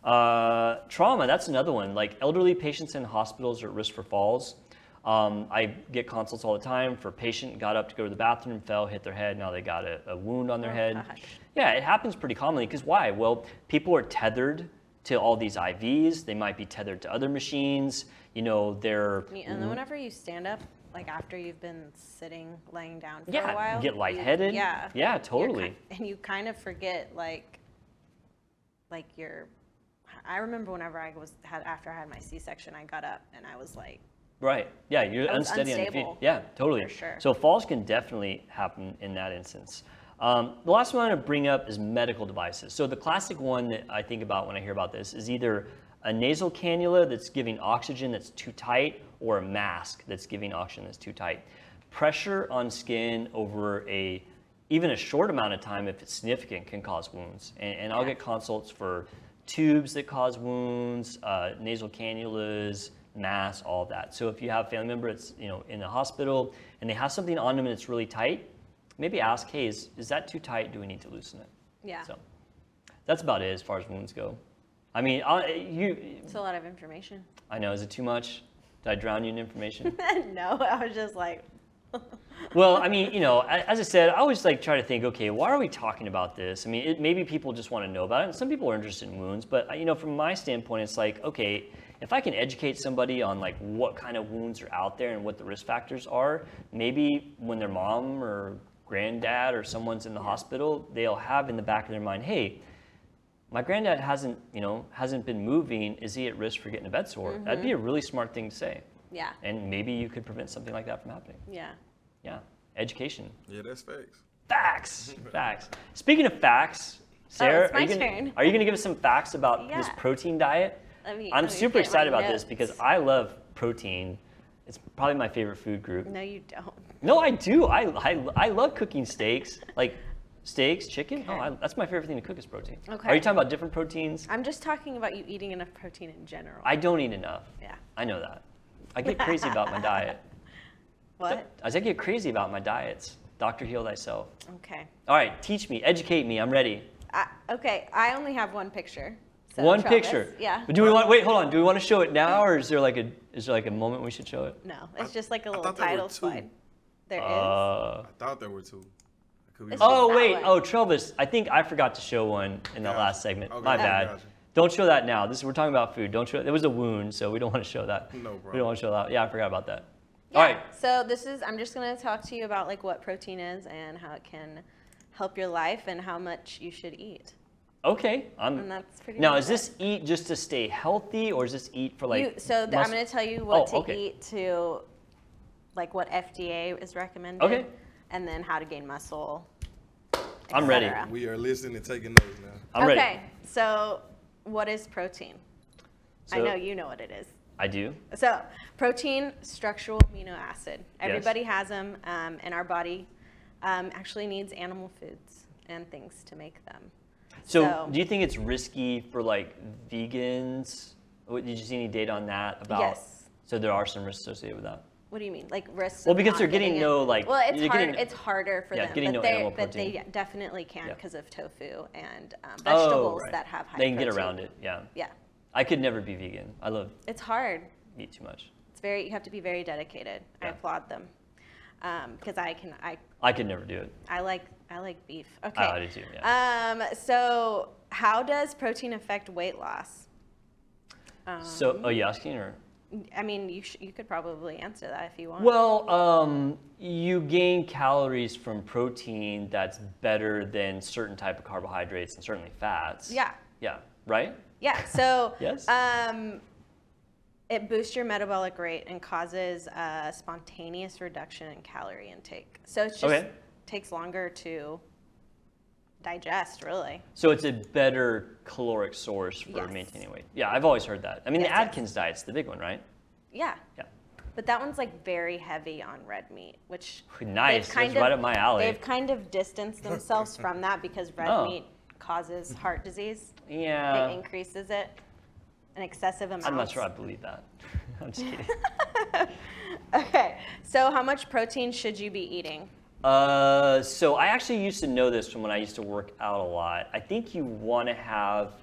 A: Uh, trauma, that's another one. Like elderly patients in hospitals are at risk for falls. Um, I get consults all the time for a patient got up to go to the bathroom, fell, hit their head. Now they got a, a wound on their
C: Oh,
A: head.
C: gosh.
A: Yeah, it happens pretty commonly. Because why? Well, people are tethered to all these IVs. They might be tethered to other machines. You know, they're
C: And then whenever you stand up, like after you've been sitting, laying down for
A: Yeah,
C: a while, you
A: get
C: you-
A: lightheaded.
C: yeah.
A: Yeah,
C: you're
A: totally.
C: ki- and you kind of forget like, like your. I remember whenever I was had after I had my C-section, I got up and I was like,
A: Right. Yeah, you're unsteady on your feet. Yeah, totally.
C: for sure.
A: So falls can definitely happen in that instance. Um, the last one I want to bring up is medical devices. So the classic one that I think about when I hear about this is either a nasal cannula that's giving oxygen that's too tight or a mask that's giving oxygen that's too tight. Pressure on skin over a even a short amount of time, if it's significant, can cause wounds. And, and I'll
C: Yeah.
A: get consults for tubes that cause wounds, uh, nasal cannulas, masks, all of that. So if you have a family member that's you know in the hospital and they have something on them that's really tight, maybe ask, hey, is, is that too tight? Do we need to loosen it?
C: yeah.
A: So that's about it as far as wounds go. I mean, I, you,
C: It's a lot of information.
A: I know, is it too much? Did I drown you in information?
C: no, I was just like,
A: Well, I mean, you know, as I said, I always like try to think, okay, why are we talking about this? I mean, it, maybe people just want to know about it. And some people are interested in wounds, but uh, you know, from my standpoint, it's like, okay, if I can educate somebody on like what kind of wounds are out there and what the risk factors are, maybe when their mom or granddad or someone's in the hospital, they'll have in the back of their mind, hey, my granddad hasn't, you know, hasn't been moving. Is he at risk for getting a bed sore? That'd be a really smart thing to say,
C: yeah,
A: and maybe you could prevent something like that from happening.
C: yeah.
A: Yeah, education.
D: Yeah, that's facts.
A: Facts. Facts. Speaking of facts, Sarah,
C: Oh, it's
A: are, you
C: my
A: gonna, are you gonna give us some facts about this protein diet?
C: Let me-
A: I'm
C: let me
A: super excited about this because I love protein. It's probably my favorite food group.
C: No, you don't.
A: No, I do. I, I, I love cooking steaks, like steaks, chicken. Oh, I, that's my favorite thing to cook is protein.
C: Okay.
A: Are you talking about different proteins?
C: I'm just talking about you eating enough protein in general.
A: I don't eat enough.
C: yeah.
A: I know that. I get crazy about my diet.
C: What?
A: I get crazy about my diets. Doctor, heal thyself.
C: Okay.
A: All right, teach me, educate me. I'm ready.
C: I, okay. I only have one picture. So
A: One
C: Travis,
A: picture.
C: Yeah.
A: But do we want? Wait, hold on. Do we want to show it now, or is there like a is there like a moment we should show it?
C: No, it's just like a
D: I
C: little
D: thought there were
C: title
D: two.
C: slide. There is.
A: Uh,
D: I thought there were two. I could be
C: It's
D: wrong.
A: oh
C: that
A: wait.
C: one.
A: Oh, Travis. I think I forgot to show one in the
D: Gotcha.
A: last segment.
D: Okay,
A: My bad.
D: gotcha.
A: Don't show that now. This we're talking about food. Don't show. It. There was a wound, so we don't want to show that.
D: No bro.
A: We don't want to show that. Yeah, I forgot about that.
C: Yeah.
A: All right.
C: So this is. I'm just gonna talk to you about like what protein is and how it can help your life and how much you should eat.
A: Okay. I'm.
C: And that's pretty.
A: Now,
C: much
A: is this eat just to stay healthy, or is this eat for like?
C: you, so th-
A: mus-
C: I'm going to tell you what
A: Oh,
C: to
A: okay.
C: eat to, like what FDA is recommended.
A: Okay.
C: and then how to gain muscle.
A: I'm ready.
C: etc.
D: We are listening and taking notes now.
A: I'm ready.
C: okay, so what is protein? I
A: So-
C: know you know what it is.
A: I do.
C: So, protein, structural amino acid. Everybody has them, um, and our body um, actually needs animal foods and things to make them.
A: So,
C: So-
A: do you think it's risky for like vegans? What, did you see any data on that about?
C: Yes.
A: So there are some risks associated with that.
C: What do you mean, like risks?
A: Well, because they're getting
C: it?
A: no, like-
C: Well, it's hard.
A: getting-
C: it's harder for
A: yeah,
C: them,
A: getting
C: but
A: no
C: they
A: animal
C: but they definitely can
A: Yeah.
C: because of tofu and um,
A: Oh,
C: vegetables
A: right.
C: that have high.
A: They can get around it. Yeah.
C: Yeah,
A: I could never be vegan. I love
C: it's hard.
A: eat too much.
C: It's very. You have to be very dedicated. I applaud them because I can. I
A: I could never do it.
C: I like I like beef. Okay.
A: I do too, yeah.
C: Um. So, how does protein affect weight loss? Um,
A: So, are you asking or?
C: I mean, you sh- you could probably answer that if you want.
A: Well, um, you gain calories from protein that's better than certain type of carbohydrates and certainly fats.
C: Yeah.
A: Yeah. Right.
C: Yeah. So.
A: Yes?
C: Um, it boosts your metabolic rate and causes a spontaneous reduction in calorie intake. So it's just
A: Okay.
C: Takes longer to digest, really.
A: So it's a better caloric source for
C: Yes.
A: maintaining weight. Yeah, I've always heard that. I mean,
C: Yes,
A: the
C: yes.
A: Atkins diet's the big one, right?
C: Yeah.
A: Yeah.
C: But that one's like very heavy on red meat, which
A: Nice,
C: they've kind
A: that's right
C: of-
A: up my alley.
C: They've kind of distanced themselves from that because red
A: Oh.
C: meat causes heart disease.
A: Yeah.
C: It increases it an excessive amount.
A: I'm not sure I believe that. I'm just kidding.
C: Okay, so how much protein should you be eating?
A: Uh, so I actually used to know this from when I used to work out a lot. I think you want to have,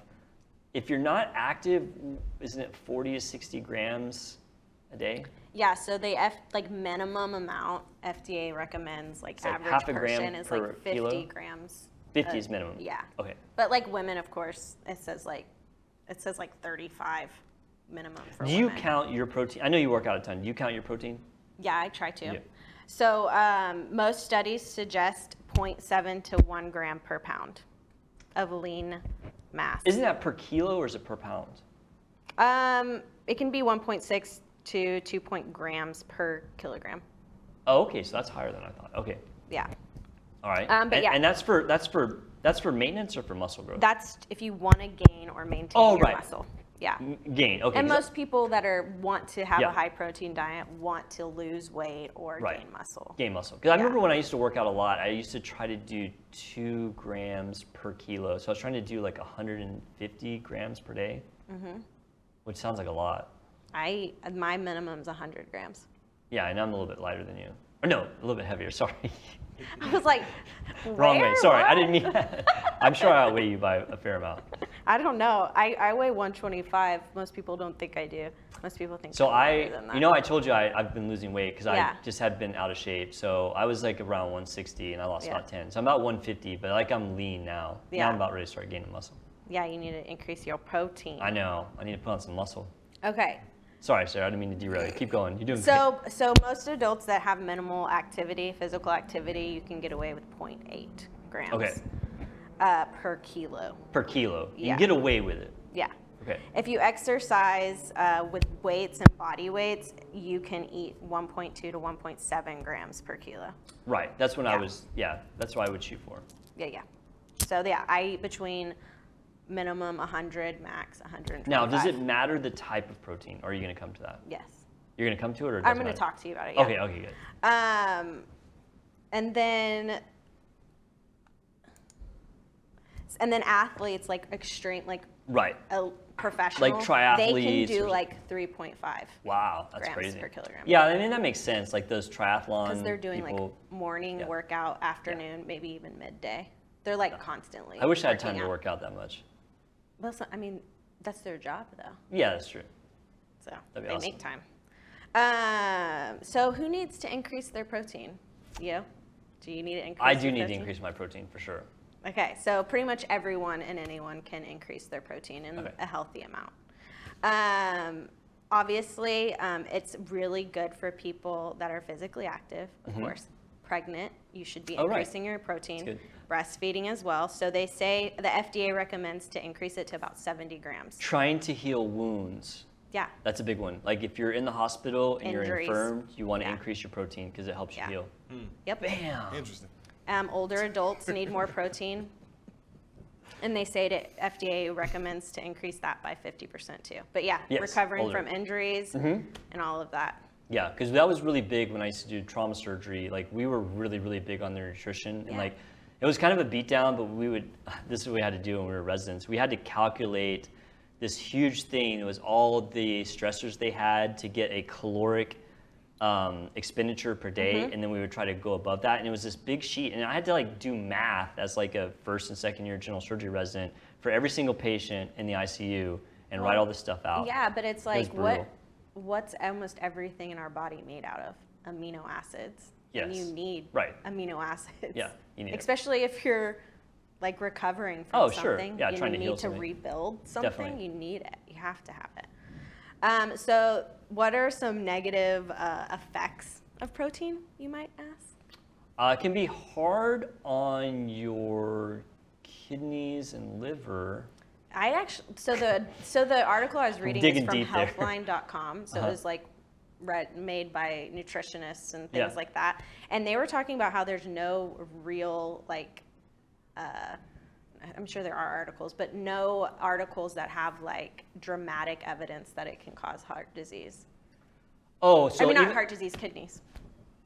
A: if you're not active, isn't it 40 to 60 grams a day?
C: Yeah, so they F, like minimum amount FDA recommends like
A: like
C: average
A: half a gram
C: person is like 50
A: kilo?
C: grams.
A: 50
C: Uh,
A: is minimum.
C: Yeah.
A: Okay.
C: But like women, of course, it says like it says like 35 minimum for
A: Do you
C: women.
A: count your protein? I know you work out a ton. Do you count your protein?
C: Yeah, I try to.
A: Yeah.
C: So um, most studies suggest 0.7 to 1 gram per pound of lean mass.
A: Isn't that per kilo or is it per pound?
C: Um, it can be 1.6 to 2 point grams per kilogram.
A: Oh, okay, so that's higher than I thought. Okay,
C: Yeah,
A: all right.
C: Um, but
A: and,
C: yeah.
A: and that's for that's for that's for maintenance or for muscle growth?
C: that's if you want to gain or maintain
A: Oh,
C: your
A: right.
C: muscle. Yeah.
A: Gain. Okay.
C: and most people that are want to have
A: Yeah.
C: a high protein diet want to lose weight or
A: Right.
C: gain muscle.
A: gain muscle. Because I remember when I used to work out a lot, I used to try to do two grams per kilo. So I was trying to do like 150 grams per day,
C: Mm-hmm.
A: which sounds like a lot.
C: I my minimum's 100 grams.
A: Yeah, and I'm a little bit lighter than you. Or no, a little bit heavier. Sorry.
C: I was like,
A: Wrong way.
C: "Where?
A: Sorry, I didn't mean that. I'm sure I outweigh you by a fair amount.
C: I don't know. I, I weigh 125. Most people don't think I do. Most people think
A: So
C: I'm
A: I,
C: than that.
A: you know, I told you I, I've been losing weight because
C: Yeah.
A: I just had been out of shape. So I was like around 160 and I lost
C: Yeah.
A: about 10. So I'm about 150, but like I'm lean now. Now
C: Yeah.
A: I'm about ready to start gaining muscle.
C: yeah, you need to increase your protein.
A: I know. I need to put on some muscle.
C: Okay.
A: Sorry, Sarah. I didn't mean to derail you. Keep going. You're doing great.
C: So so most adults that have minimal activity, physical activity, you can get away with 0.8 grams.
A: Okay.
C: Uh, per kilo.
A: per kilo. You
C: Yeah.
A: get away with it.
C: Yeah.
A: Okay.
C: If you exercise uh, with weights and body weights, you can eat 1.2 to 1.7 grams per kilo.
A: Right. That's when I was. Yeah. That's what I would shoot for.
C: Yeah, yeah. So yeah, I eat between minimum 100, max 125.
A: Now, does it matter the type of protein, or are you going to come to that?
C: Yes.
A: You're going to come to it, or
C: I'm going to talk to you about it. Yeah.
A: Okay. Okay. Good.
C: Um, and then, and then athletes like extreme, like
A: Right.
C: a professional, like
A: triathletes they
C: can do like 3.5
A: Wow. That's
C: grams
A: crazy.
C: per kilogram.
A: Yeah. I mean that makes sense. Like those triathlon
C: because they're doing
A: people.
C: like morning
A: yeah.
C: workout, afternoon, maybe even midday. They're like constantly.
A: I wish I had time to work out that much.
C: Well, so, I mean, that's their job though,
A: Yeah, that's true.
C: so they
A: be
C: make time. Um, so who needs to increase their protein? You? Do you need to increase?
A: I do need to increase my protein for sure.
C: Okay, so pretty much everyone and anyone can increase their protein in
A: Okay.
C: a healthy amount. Um, obviously, um, it's really good for people that are physically active, of course. Pregnant, you should be
A: Mm-hmm. Oh, right.
C: increasing your protein.
A: good.
C: Breastfeeding as well. So they say the FDA recommends to increase it to about 70 grams.
A: Trying to heal wounds.
C: Yeah.
A: That's a big one. Like if you're in the hospital and you're
C: Injuries.
A: infirmed, you want to
C: Yeah.
A: increase your protein because it helps
C: Yeah.
A: you heal.
C: Yep.
A: Bam.
D: Interesting.
C: Um, older adults need more protein. And they say that FDA recommends to increase that by 50% too. But yeah,
A: Yes,
C: recovering
A: older.
C: from injuries and all of that.
A: Yeah, because that was really big when I used to do trauma surgery. Like we were really, really big on their nutrition, and
C: Yeah.
A: like it was kind of a beatdown. But we would, this is what we had to do when we were residents. We had to calculate this huge thing. It was all the stressors they had to get a caloric um, expenditure per day,
C: Mm-hmm.
A: and then we would try to go above that. And it was this big sheet, and I had to like do math as like a first and second year general surgery resident for every single patient in the ICU and write all this stuff out.
C: Yeah, but it's like what what's almost everything in our body made out of? Amino acids. And you need
A: Right.
C: amino acids.
A: Yeah, you need it.
C: Especially if you're like recovering from
A: Oh, sure.
C: something.
A: Yeah,
C: you
A: trying to
C: need
A: heal
C: to
A: something.
C: rebuild something.
A: Definitely.
C: You need it. You have to have it. Um, so, what are some negative uh, effects of protein? You might ask.
A: Uh, it can be hard on your kidneys and liver.
C: I actually so the so the article I was reading is from healthline.com. So
A: Uh-huh.
C: it was like read, made by nutritionists and
A: Yeah.
C: things like that. And they were talking about how there's no real like uh, I'm sure there are articles, but no articles that have like dramatic evidence that it can cause heart disease.
A: Oh, so
C: I mean, not
A: even-
C: heart disease, kidneys.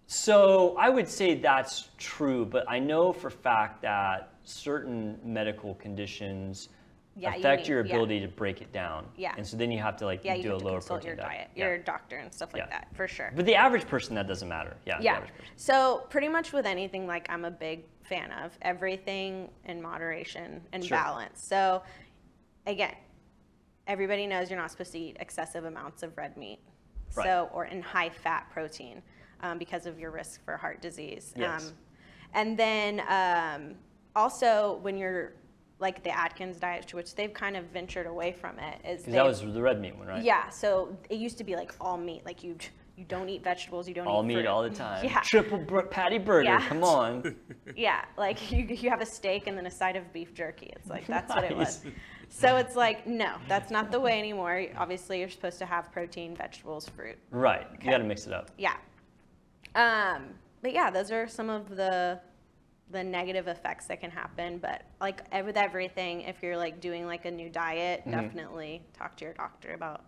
A: So I would say that's true, but I know for fact that certain medical conditions
C: Yeah, you
A: affect
C: need-
A: your
C: yeah.
A: ability to break it down.
C: Yeah.
A: And so then you have to like
C: Yeah, you
A: do a lower
C: consult
A: protein
C: your diet,
A: Yeah.
C: your doctor, and stuff like
A: Yeah.
C: that for sure.
A: But the average person, that doesn't matter. Yeah.
C: Yeah. So pretty much with anything, like I'm a big fan of everything in moderation and
A: Sure.
C: balance. So again, everybody knows you're not supposed to eat excessive amounts of red meat,
A: Right.
C: so or in high fat protein um, because of your risk for heart disease.
A: Yes.
C: Um, and then um, also when you're like the Atkins diet, to which they've kind of ventured away from it, is
A: that was the red meat one, right?
C: yeah. So it used to be like all meat, like you you don't eat vegetables, you don't
A: All
C: eat
A: meat
C: fruit.
A: all the time.
C: Yeah.
A: Triple bur- patty burger.
C: Yeah.
A: Come on.
C: Yeah, like you, you have a steak and then a side of beef jerky. It's like that's what it was. So it's like no, that's not the way anymore. Obviously, you're supposed to have protein, vegetables, fruit.
A: right. You got to mix it up.
C: Yeah. Um, but yeah, those are some of the the negative effects that can happen. But like with everything, if you're like doing like a new diet, definitely talk to your doctor about.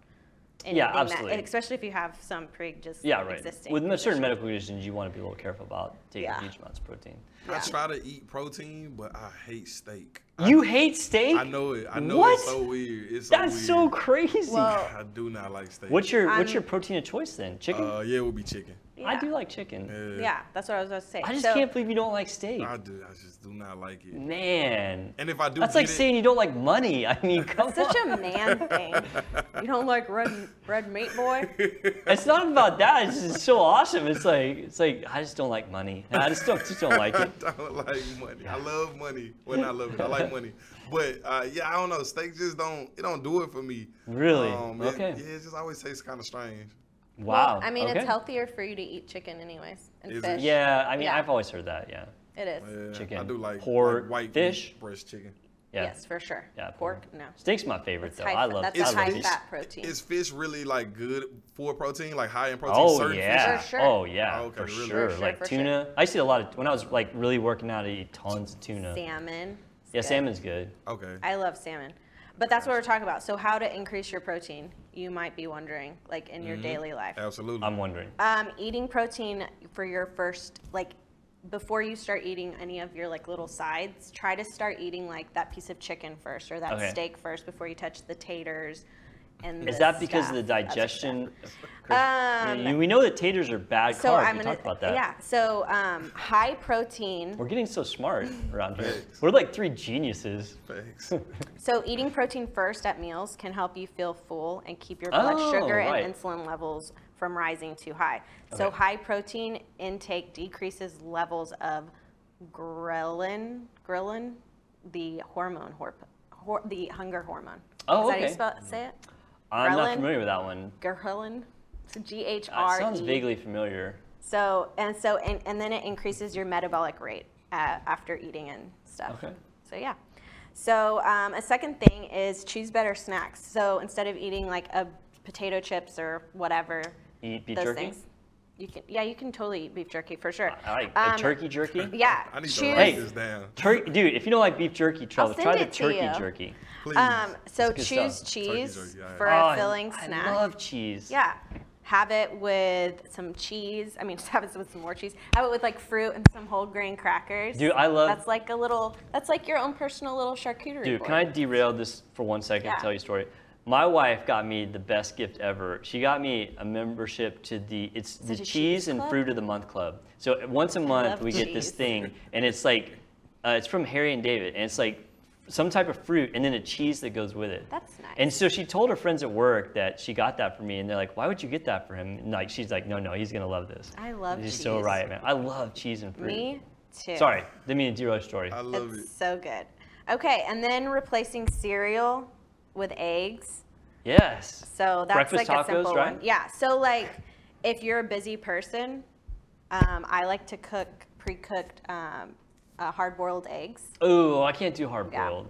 A: Mm-hmm. Yeah, absolutely.
C: That, especially if you have some pre-existing
A: Yeah, right.
C: existing
A: With certain medical conditions, you want to be a little careful about taking
C: Yeah.
A: huge amounts of protein.
C: Yeah.
D: I try to eat protein, but I hate steak.
A: You
D: I,
A: hate steak?
D: I know it. I know
A: What?
D: it's so weird. It's so
A: That's
D: weird.
A: so crazy.
C: Well-
D: I do not like steak.
A: what's your What's
C: I'm-
A: your protein of choice then? Chicken?
D: Uh, yeah, it would be chicken.
A: I do like chicken.
D: Yeah.
C: Yeah, that's what I was going to say.
A: I just
C: So-
A: can't believe you don't like steak.
D: I do. I just do not like it.
A: Man.
D: And if I do,
A: That's
D: get
A: like
D: it,
A: saying you don't like money. I mean, come
C: It's such a man thing. You don't like red red meat, boy?
A: It's not about that. It's just so awesome. It's like it's like I just don't like money. I just don't just don't like it.
D: I don't like money. I love money. Well, not love it. I like money. But uh, yeah, I don't know. Steak just don't. It don't do it for me.
A: Really?
D: Um, it-
A: Okay.
D: yeah, it just always tastes kind of strange.
A: Wow.
C: I mean,
A: okay.
C: it's healthier for you to eat chicken, anyways, and
D: Is it?
C: fish.
A: Yeah, I mean,
C: Yeah.
A: I've always heard that. Yeah.
C: It is.
D: Yeah, I
A: Chicken,
D: do like
A: pork,
D: like white
A: fish.
D: meat, breast chicken.
A: Yeah.
C: Yes, for sure.
A: Yeah.
C: Pork, no.
A: Steak's my favorite
C: It's
A: though.
C: high
A: I
C: fa-
A: love.
C: that's
A: I
C: a
A: love
C: high
A: beef.
C: fat protein.
D: Is fish really like good for protein, like high in protein?
A: Oh
D: certain
A: yeah.
D: Fish?
C: For sure.
A: Oh yeah.
D: Oh, okay,
A: for
D: really?
A: sure.
C: For sure,
A: Like
C: for
A: tuna. I used to eat a lot of when I was like really working out. I eat tons of tuna.
C: Salmon.
A: Yeah,
C: good.
A: salmon's good.
D: Okay.
C: I love salmon. But that's what we're talking about. So, how to increase your protein, you might be wondering, like in
A: Mm-hmm.
C: your daily life.
D: Absolutely.
A: I'm wondering.
C: Um, eating protein for your first, like, before you start eating any of your like little sides, try to start eating like that piece of chicken first or that
A: Okay.
C: steak first before you touch the taters. And
A: Is
C: the
A: that because of the
C: stuff, other stuff.
A: digestion?
C: Um,
A: You- we know that taters are bad
C: So
A: carbs.
C: I'm
A: we
C: gonna,
A: talked about that.
C: yeah. So um, high protein.
A: We're getting so smart around here.
D: Thanks.
A: We're like three geniuses.
D: Thanks.
C: So eating protein first at meals can help you feel full and keep your blood
A: Oh,
C: sugar
A: right.
C: and insulin levels from rising too high. So high protein intake decreases levels of ghrelin, ghrelin, the hormone, hor- hor- the hunger hormone.
A: Oh,
C: Is that how you spell, say it?
A: I'm not familiar with that one.
C: Ghrelin. So G H R
A: It sounds vaguely familiar.
C: So and so and, and then it increases your metabolic rate uh, after eating and stuff.
A: Okay.
C: So yeah. So um, a second thing is choose better snacks. So instead of eating like a potato chips or whatever.
A: Eat beef
C: those
A: jerky?
C: things. You can, yeah, you can totally eat beef jerky for sure.
A: I like
C: Um,
A: like turkey jerky.
C: Yeah,
D: I need to
C: choose.
D: write
A: Hey.
D: this down.
A: Turkey, dude. If you don't like beef jerky, try,
C: I'll
A: try
C: send
A: the
C: it to
A: turkey
C: you.
A: jerky.
D: Please.
C: Um, so choose
A: stuff.
C: cheese
D: jerky, yeah,
C: for
A: Oh,
C: a filling
A: I
C: snack.
A: I love cheese.
C: Yeah. Have it with some cheese. I mean, just have it with some more cheese. Have it with like fruit and some whole grain crackers.
A: Dude, I love-
C: That's like a little. That's like your own personal little charcuterie
A: Dude,
C: board.
A: can I derail this for one second
C: Yeah.
A: to tell you a story? My wife got me the best gift ever. She got me a membership to the it's the
C: it
A: cheese
C: cheese
A: and fruit of the month club. So once a month we get this thing, and it's like uh, it's from Harry and David, and it's like some type of fruit and then a cheese that goes with it.
C: That's nice.
A: And so she told her friends at work that she got that for me, and they're like, "Why would you get that for him?" And like she's like, "No, no, he's gonna love this."
C: I love
A: She's so right, man. I love cheese and fruit.
C: Me too.
A: Sorry, didn't mean to derail your story.
D: I love
C: It's
D: it.
C: so good. Okay, and then replacing cereal with eggs.
A: Yes.
C: So that's
A: Breakfast
C: like a
A: tacos,
C: simple
A: right?
C: one. Yeah. So like, if you're a busy person, um, I like to cook pre-cooked um, uh, hard-boiled eggs.
A: Oh, I can't do hard boiled.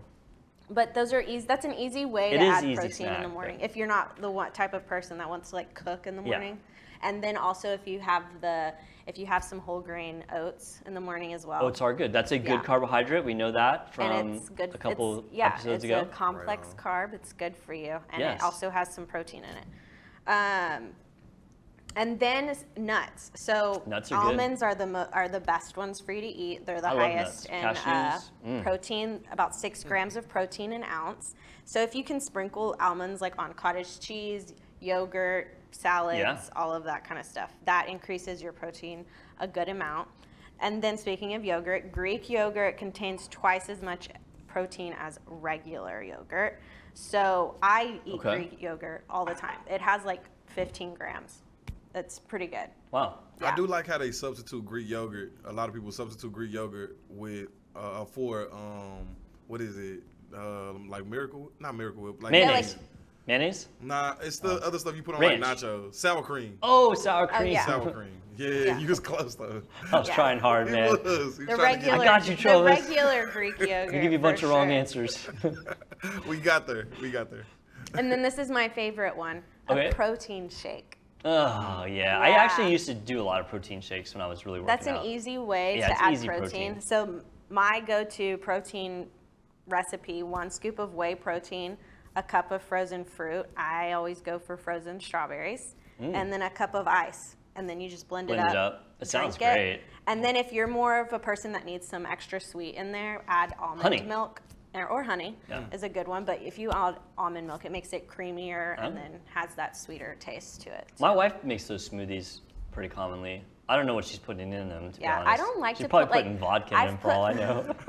C: But those are easy. That's an easy way
A: It
C: to
A: is
C: add
A: easy
C: protein in
A: snack,
C: the
A: but-
C: morning. If you're not the one type of person that wants to like cook in the
A: Yeah.
C: morning, and then also if you have the if you have some whole grain oats in the morning as well.
A: Oats are good. That's a good
C: Yeah.
A: carbohydrate. We know that from
C: and it's good.
A: a couple
C: it's, yeah,
A: episodes
C: it's
A: ago.
C: a complex
D: on.
C: carb. It's good for you, and
A: Yes.
C: it also has some protein in it. Um, and then nuts. So
A: Nuts are good.
C: almonds are the mo- are the best ones for you to eat. They're the
A: I
C: highest in uh,
A: mm.
C: protein, about six grams of protein an ounce. So if you can sprinkle almonds like on cottage cheese, yogurt, salads,
A: Yeah.
C: all of that kind of stuff, that increases your protein a good amount. And then speaking of yogurt, Greek yogurt contains twice as much protein as regular yogurt. So I eat
A: Okay.
C: Greek yogurt all the time. It has like 15 grams. That's pretty good.
A: Wow.
C: Yeah.
D: I do like how they substitute Greek yogurt. A lot of people substitute Greek yogurt with uh, for um what is it um like Miracle not Miracle Whip like
A: Mayonnaise. Mayonnaise?
D: Nah, it's the other stuff you put on
A: Ranch.
D: like nachos, sour cream,
A: Oh, sour
C: Oh,
A: cream.
C: yeah.
D: sour cream. Yeah,
C: Yeah.
D: you was close though.
A: I was
C: Yeah.
A: trying hard,
D: He
A: man.
D: was. He was
C: The
D: trying to
C: regular,
D: get-
A: I got you,
C: the
A: Travis.
C: regular Greek yogurt.
A: We give you a bunch
C: for
A: of wrong answers.
D: we got there. We got there.
C: And then this is my favorite one: a
A: Okay.
C: protein shake.
A: Oh yeah. I actually used to do a lot of protein shakes when I was really working
C: That's an
A: out.
C: easy way
A: Yeah,
C: to add protein.
A: protein.
C: So my go-to protein recipe: one scoop of whey protein, a cup of frozen fruit. I always go for frozen strawberries, and then a cup of ice. And then you just blend,
A: Mm. Blend
C: it
A: it
C: up.
A: up. It sounds great.
C: And then if you're more of a person that needs some extra sweet in there, add almond
A: Honey.
C: milk. Or, honey
A: Yeah.
C: is a good one, but if you add almond milk, it makes it creamier and
A: Oh.
C: then has that sweeter taste to it.
A: My wife makes those smoothies pretty commonly. I don't know what she's putting in them. To
C: Yeah,
A: be
C: I
A: honest.
C: don't like
A: she's
C: to
A: probably
C: put, like-
A: putting vodka in
C: I've
A: them for all I
C: put-
A: know.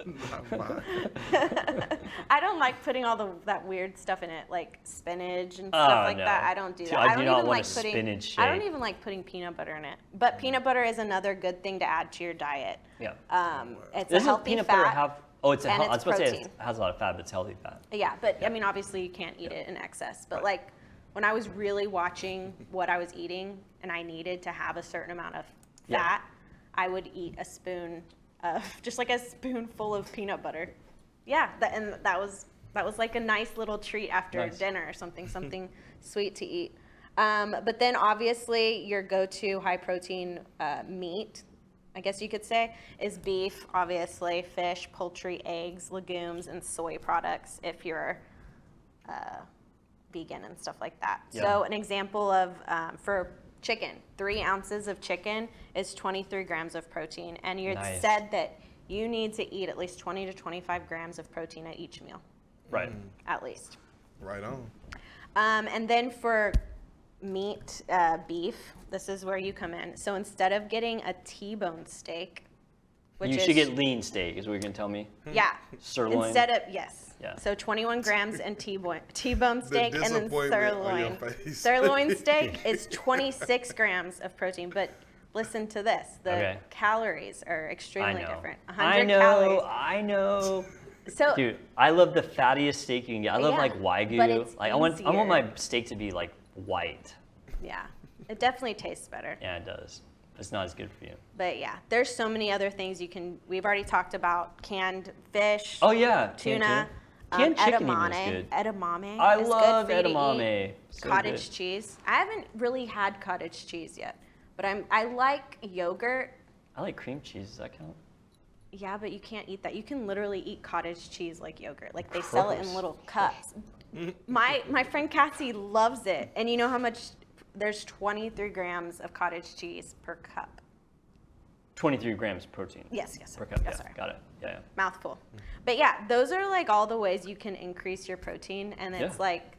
C: I don't like putting all the that weird stuff in it, like spinach and
A: Oh,
C: stuff like
A: no.
C: that. I don't do
A: Dude,
C: that.
A: I do
C: don't
A: not
C: even
A: want
C: like
A: a
C: putting.
A: spinach
C: I don't
A: shake.
C: even like putting peanut butter in it. But peanut butter is another good thing to add to your diet.
A: yeah.
C: Um, it's a
A: Doesn't
C: healthy
A: peanut
C: fat.
A: butter have? Oh, it's a.
C: and
A: hel- I was
C: it's
A: supposed to say
C: protein.
A: it has a lot of fat, but it's healthy fat.
C: Yeah, but I mean, obviously you can't eat it in excess. But like when I was really watching what I was eating and I needed to have a certain amount of
A: Yeah.
C: fat, I would eat a spoon of just like a spoonful of peanut butter. Yeah, that, and that was that was like a nice little treat after
A: Nice.
C: dinner or something, something sweet to eat. Um, but then obviously your go-to high protein uh, meat, I guess you could say, is beef. Obviously, fish, poultry, eggs, legumes, and soy products. If you're uh, vegan and stuff like that.
A: Yeah.
C: So an example of um, for chicken, three ounces of chicken is 23 grams of protein, and you're
A: Nice.
C: said that you need to eat at least 20 to 25 grams of protein at each meal,
A: Right.
C: at least.
D: Right on.
C: Um, and then for meat, uh, beef, this is where you come in. So instead of getting a T-bone steak, which
A: you
C: is
A: should get lean steak, is what you're gonna tell me.
C: yeah,
A: Sirloin.
C: instead of yes.
A: Yeah.
C: So 21 grams and T-bone T-bone steak and then
D: disappointment on your
C: sirloin. Sirloin steak is 26 grams of protein, but listen to this: the
A: Okay.
C: calories are
A: I
C: extremely
A: know.
C: different. 100
A: I know.
C: calories.
A: I know.
C: So
A: Dude, I love the fattiest steak you can get. I love
C: Yeah,
A: like
C: but
A: wagyu.
C: it's
A: Like I want, I want my steak to be like white.
C: yeah, it definitely tastes better.
A: Yeah, it does. It's not as good for you.
C: But yeah, there's so many other things you can. We've already talked about canned fish.
A: Oh yeah, canned
C: tuna.
A: Canned um, chicken even is
C: edamame.
A: good.
C: Edamame.
A: I
C: is
A: love
C: good for you to eat.
A: edamame. So
C: cottage
A: good.
C: cheese. I haven't really had cottage cheese yet, but I'm I like yogurt.
A: I like cream cheese. Does that count?
C: Yeah, but you can't eat that. You can literally eat cottage cheese like yogurt. Like they sell it in little cups. My my friend Cassie loves it, and you know how much? There's 23 grams of cottage cheese per cup.
A: 23 grams protein.
C: Yes, yes,
A: Per cup.
C: Yes,
A: yeah, got it. Yeah, yeah.
C: Mouthful. But yeah, those are like all the ways you can increase your protein, and it's
A: Yeah.
C: like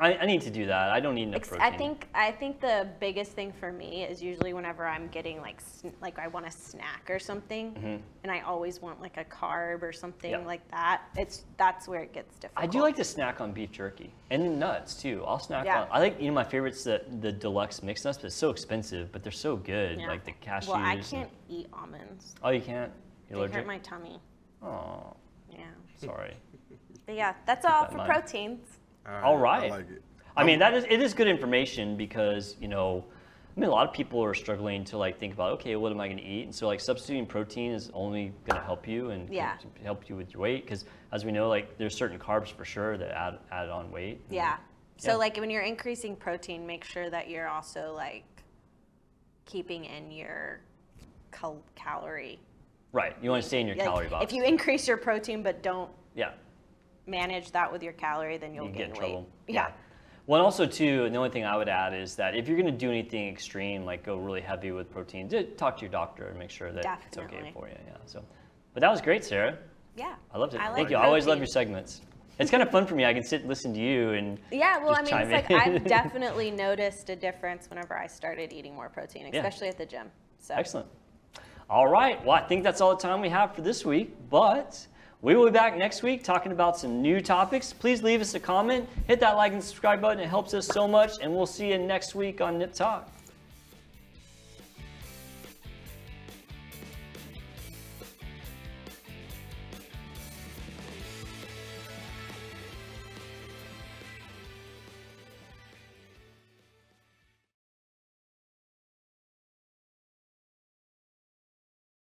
A: I, I need to do that. I don't need enough protein.
C: I think I think the biggest thing for me is usually whenever I'm getting like sn- like I want a snack or something, and I always want like a carb or something
A: Mm-hmm. Yeah.
C: like that. It's that's where it gets difficult.
A: I do like to snack on beef jerky and nuts too. I'll snack
C: Yeah.
A: on. I like you know my favorites the the deluxe mixed nuts, but it's so expensive, but they're so good.
C: Yeah.
A: Like the cashews.
C: Well, I can't eat almonds.
A: oh, you can't.
C: They
A: You're
C: hurt my tummy.
A: Oh,
C: Yeah.
A: sorry.
C: But yeah, that's all
A: that
C: for
A: mind.
C: proteins.
A: Uh, All right.
D: I like it.
A: I mean, that is it is good information because you know, I mean, a lot of people are struggling to like think about okay, what am I going to eat? And so like substituting protein is only going to help you and
C: Yeah.
A: help you with your weight because as we know, like there's certain carbs for sure that add add on weight. And-
C: Yeah. So
A: Yeah.
C: like when you're increasing protein, make sure that you're also like keeping in your cal- calorie.
A: Right. You want to stay in your
C: like,
A: calorie box.
C: If you increase your protein but don't
A: yeah.
C: Manage that with your calorie, then you'll
A: you
C: gain
A: get in
C: weight.
A: trouble.
C: Yeah.
A: Well, also too, and the only thing I would add is that if you're going to do anything extreme, like go really heavy with protein, talk to your doctor and make sure that it's okay
C: Definitely.
A: for you. Yeah. So, but that was great, Sarah.
C: Yeah.
A: I loved it.
C: I like
A: Thank you. I always love your segments. It's kind of fun for me. I can sit and listen to you and
C: Yeah, well, I mean, it's like. I've definitely noticed a difference whenever I started eating more protein,
A: Yeah.
C: especially at the gym. So
A: Excellent. All right. Well, I think that's all the time we have for this week, but we will be back next week talking about some new topics. Please leave us a comment, hit that like and subscribe button. It helps us so much, and we'll see you next week on Nip Talk.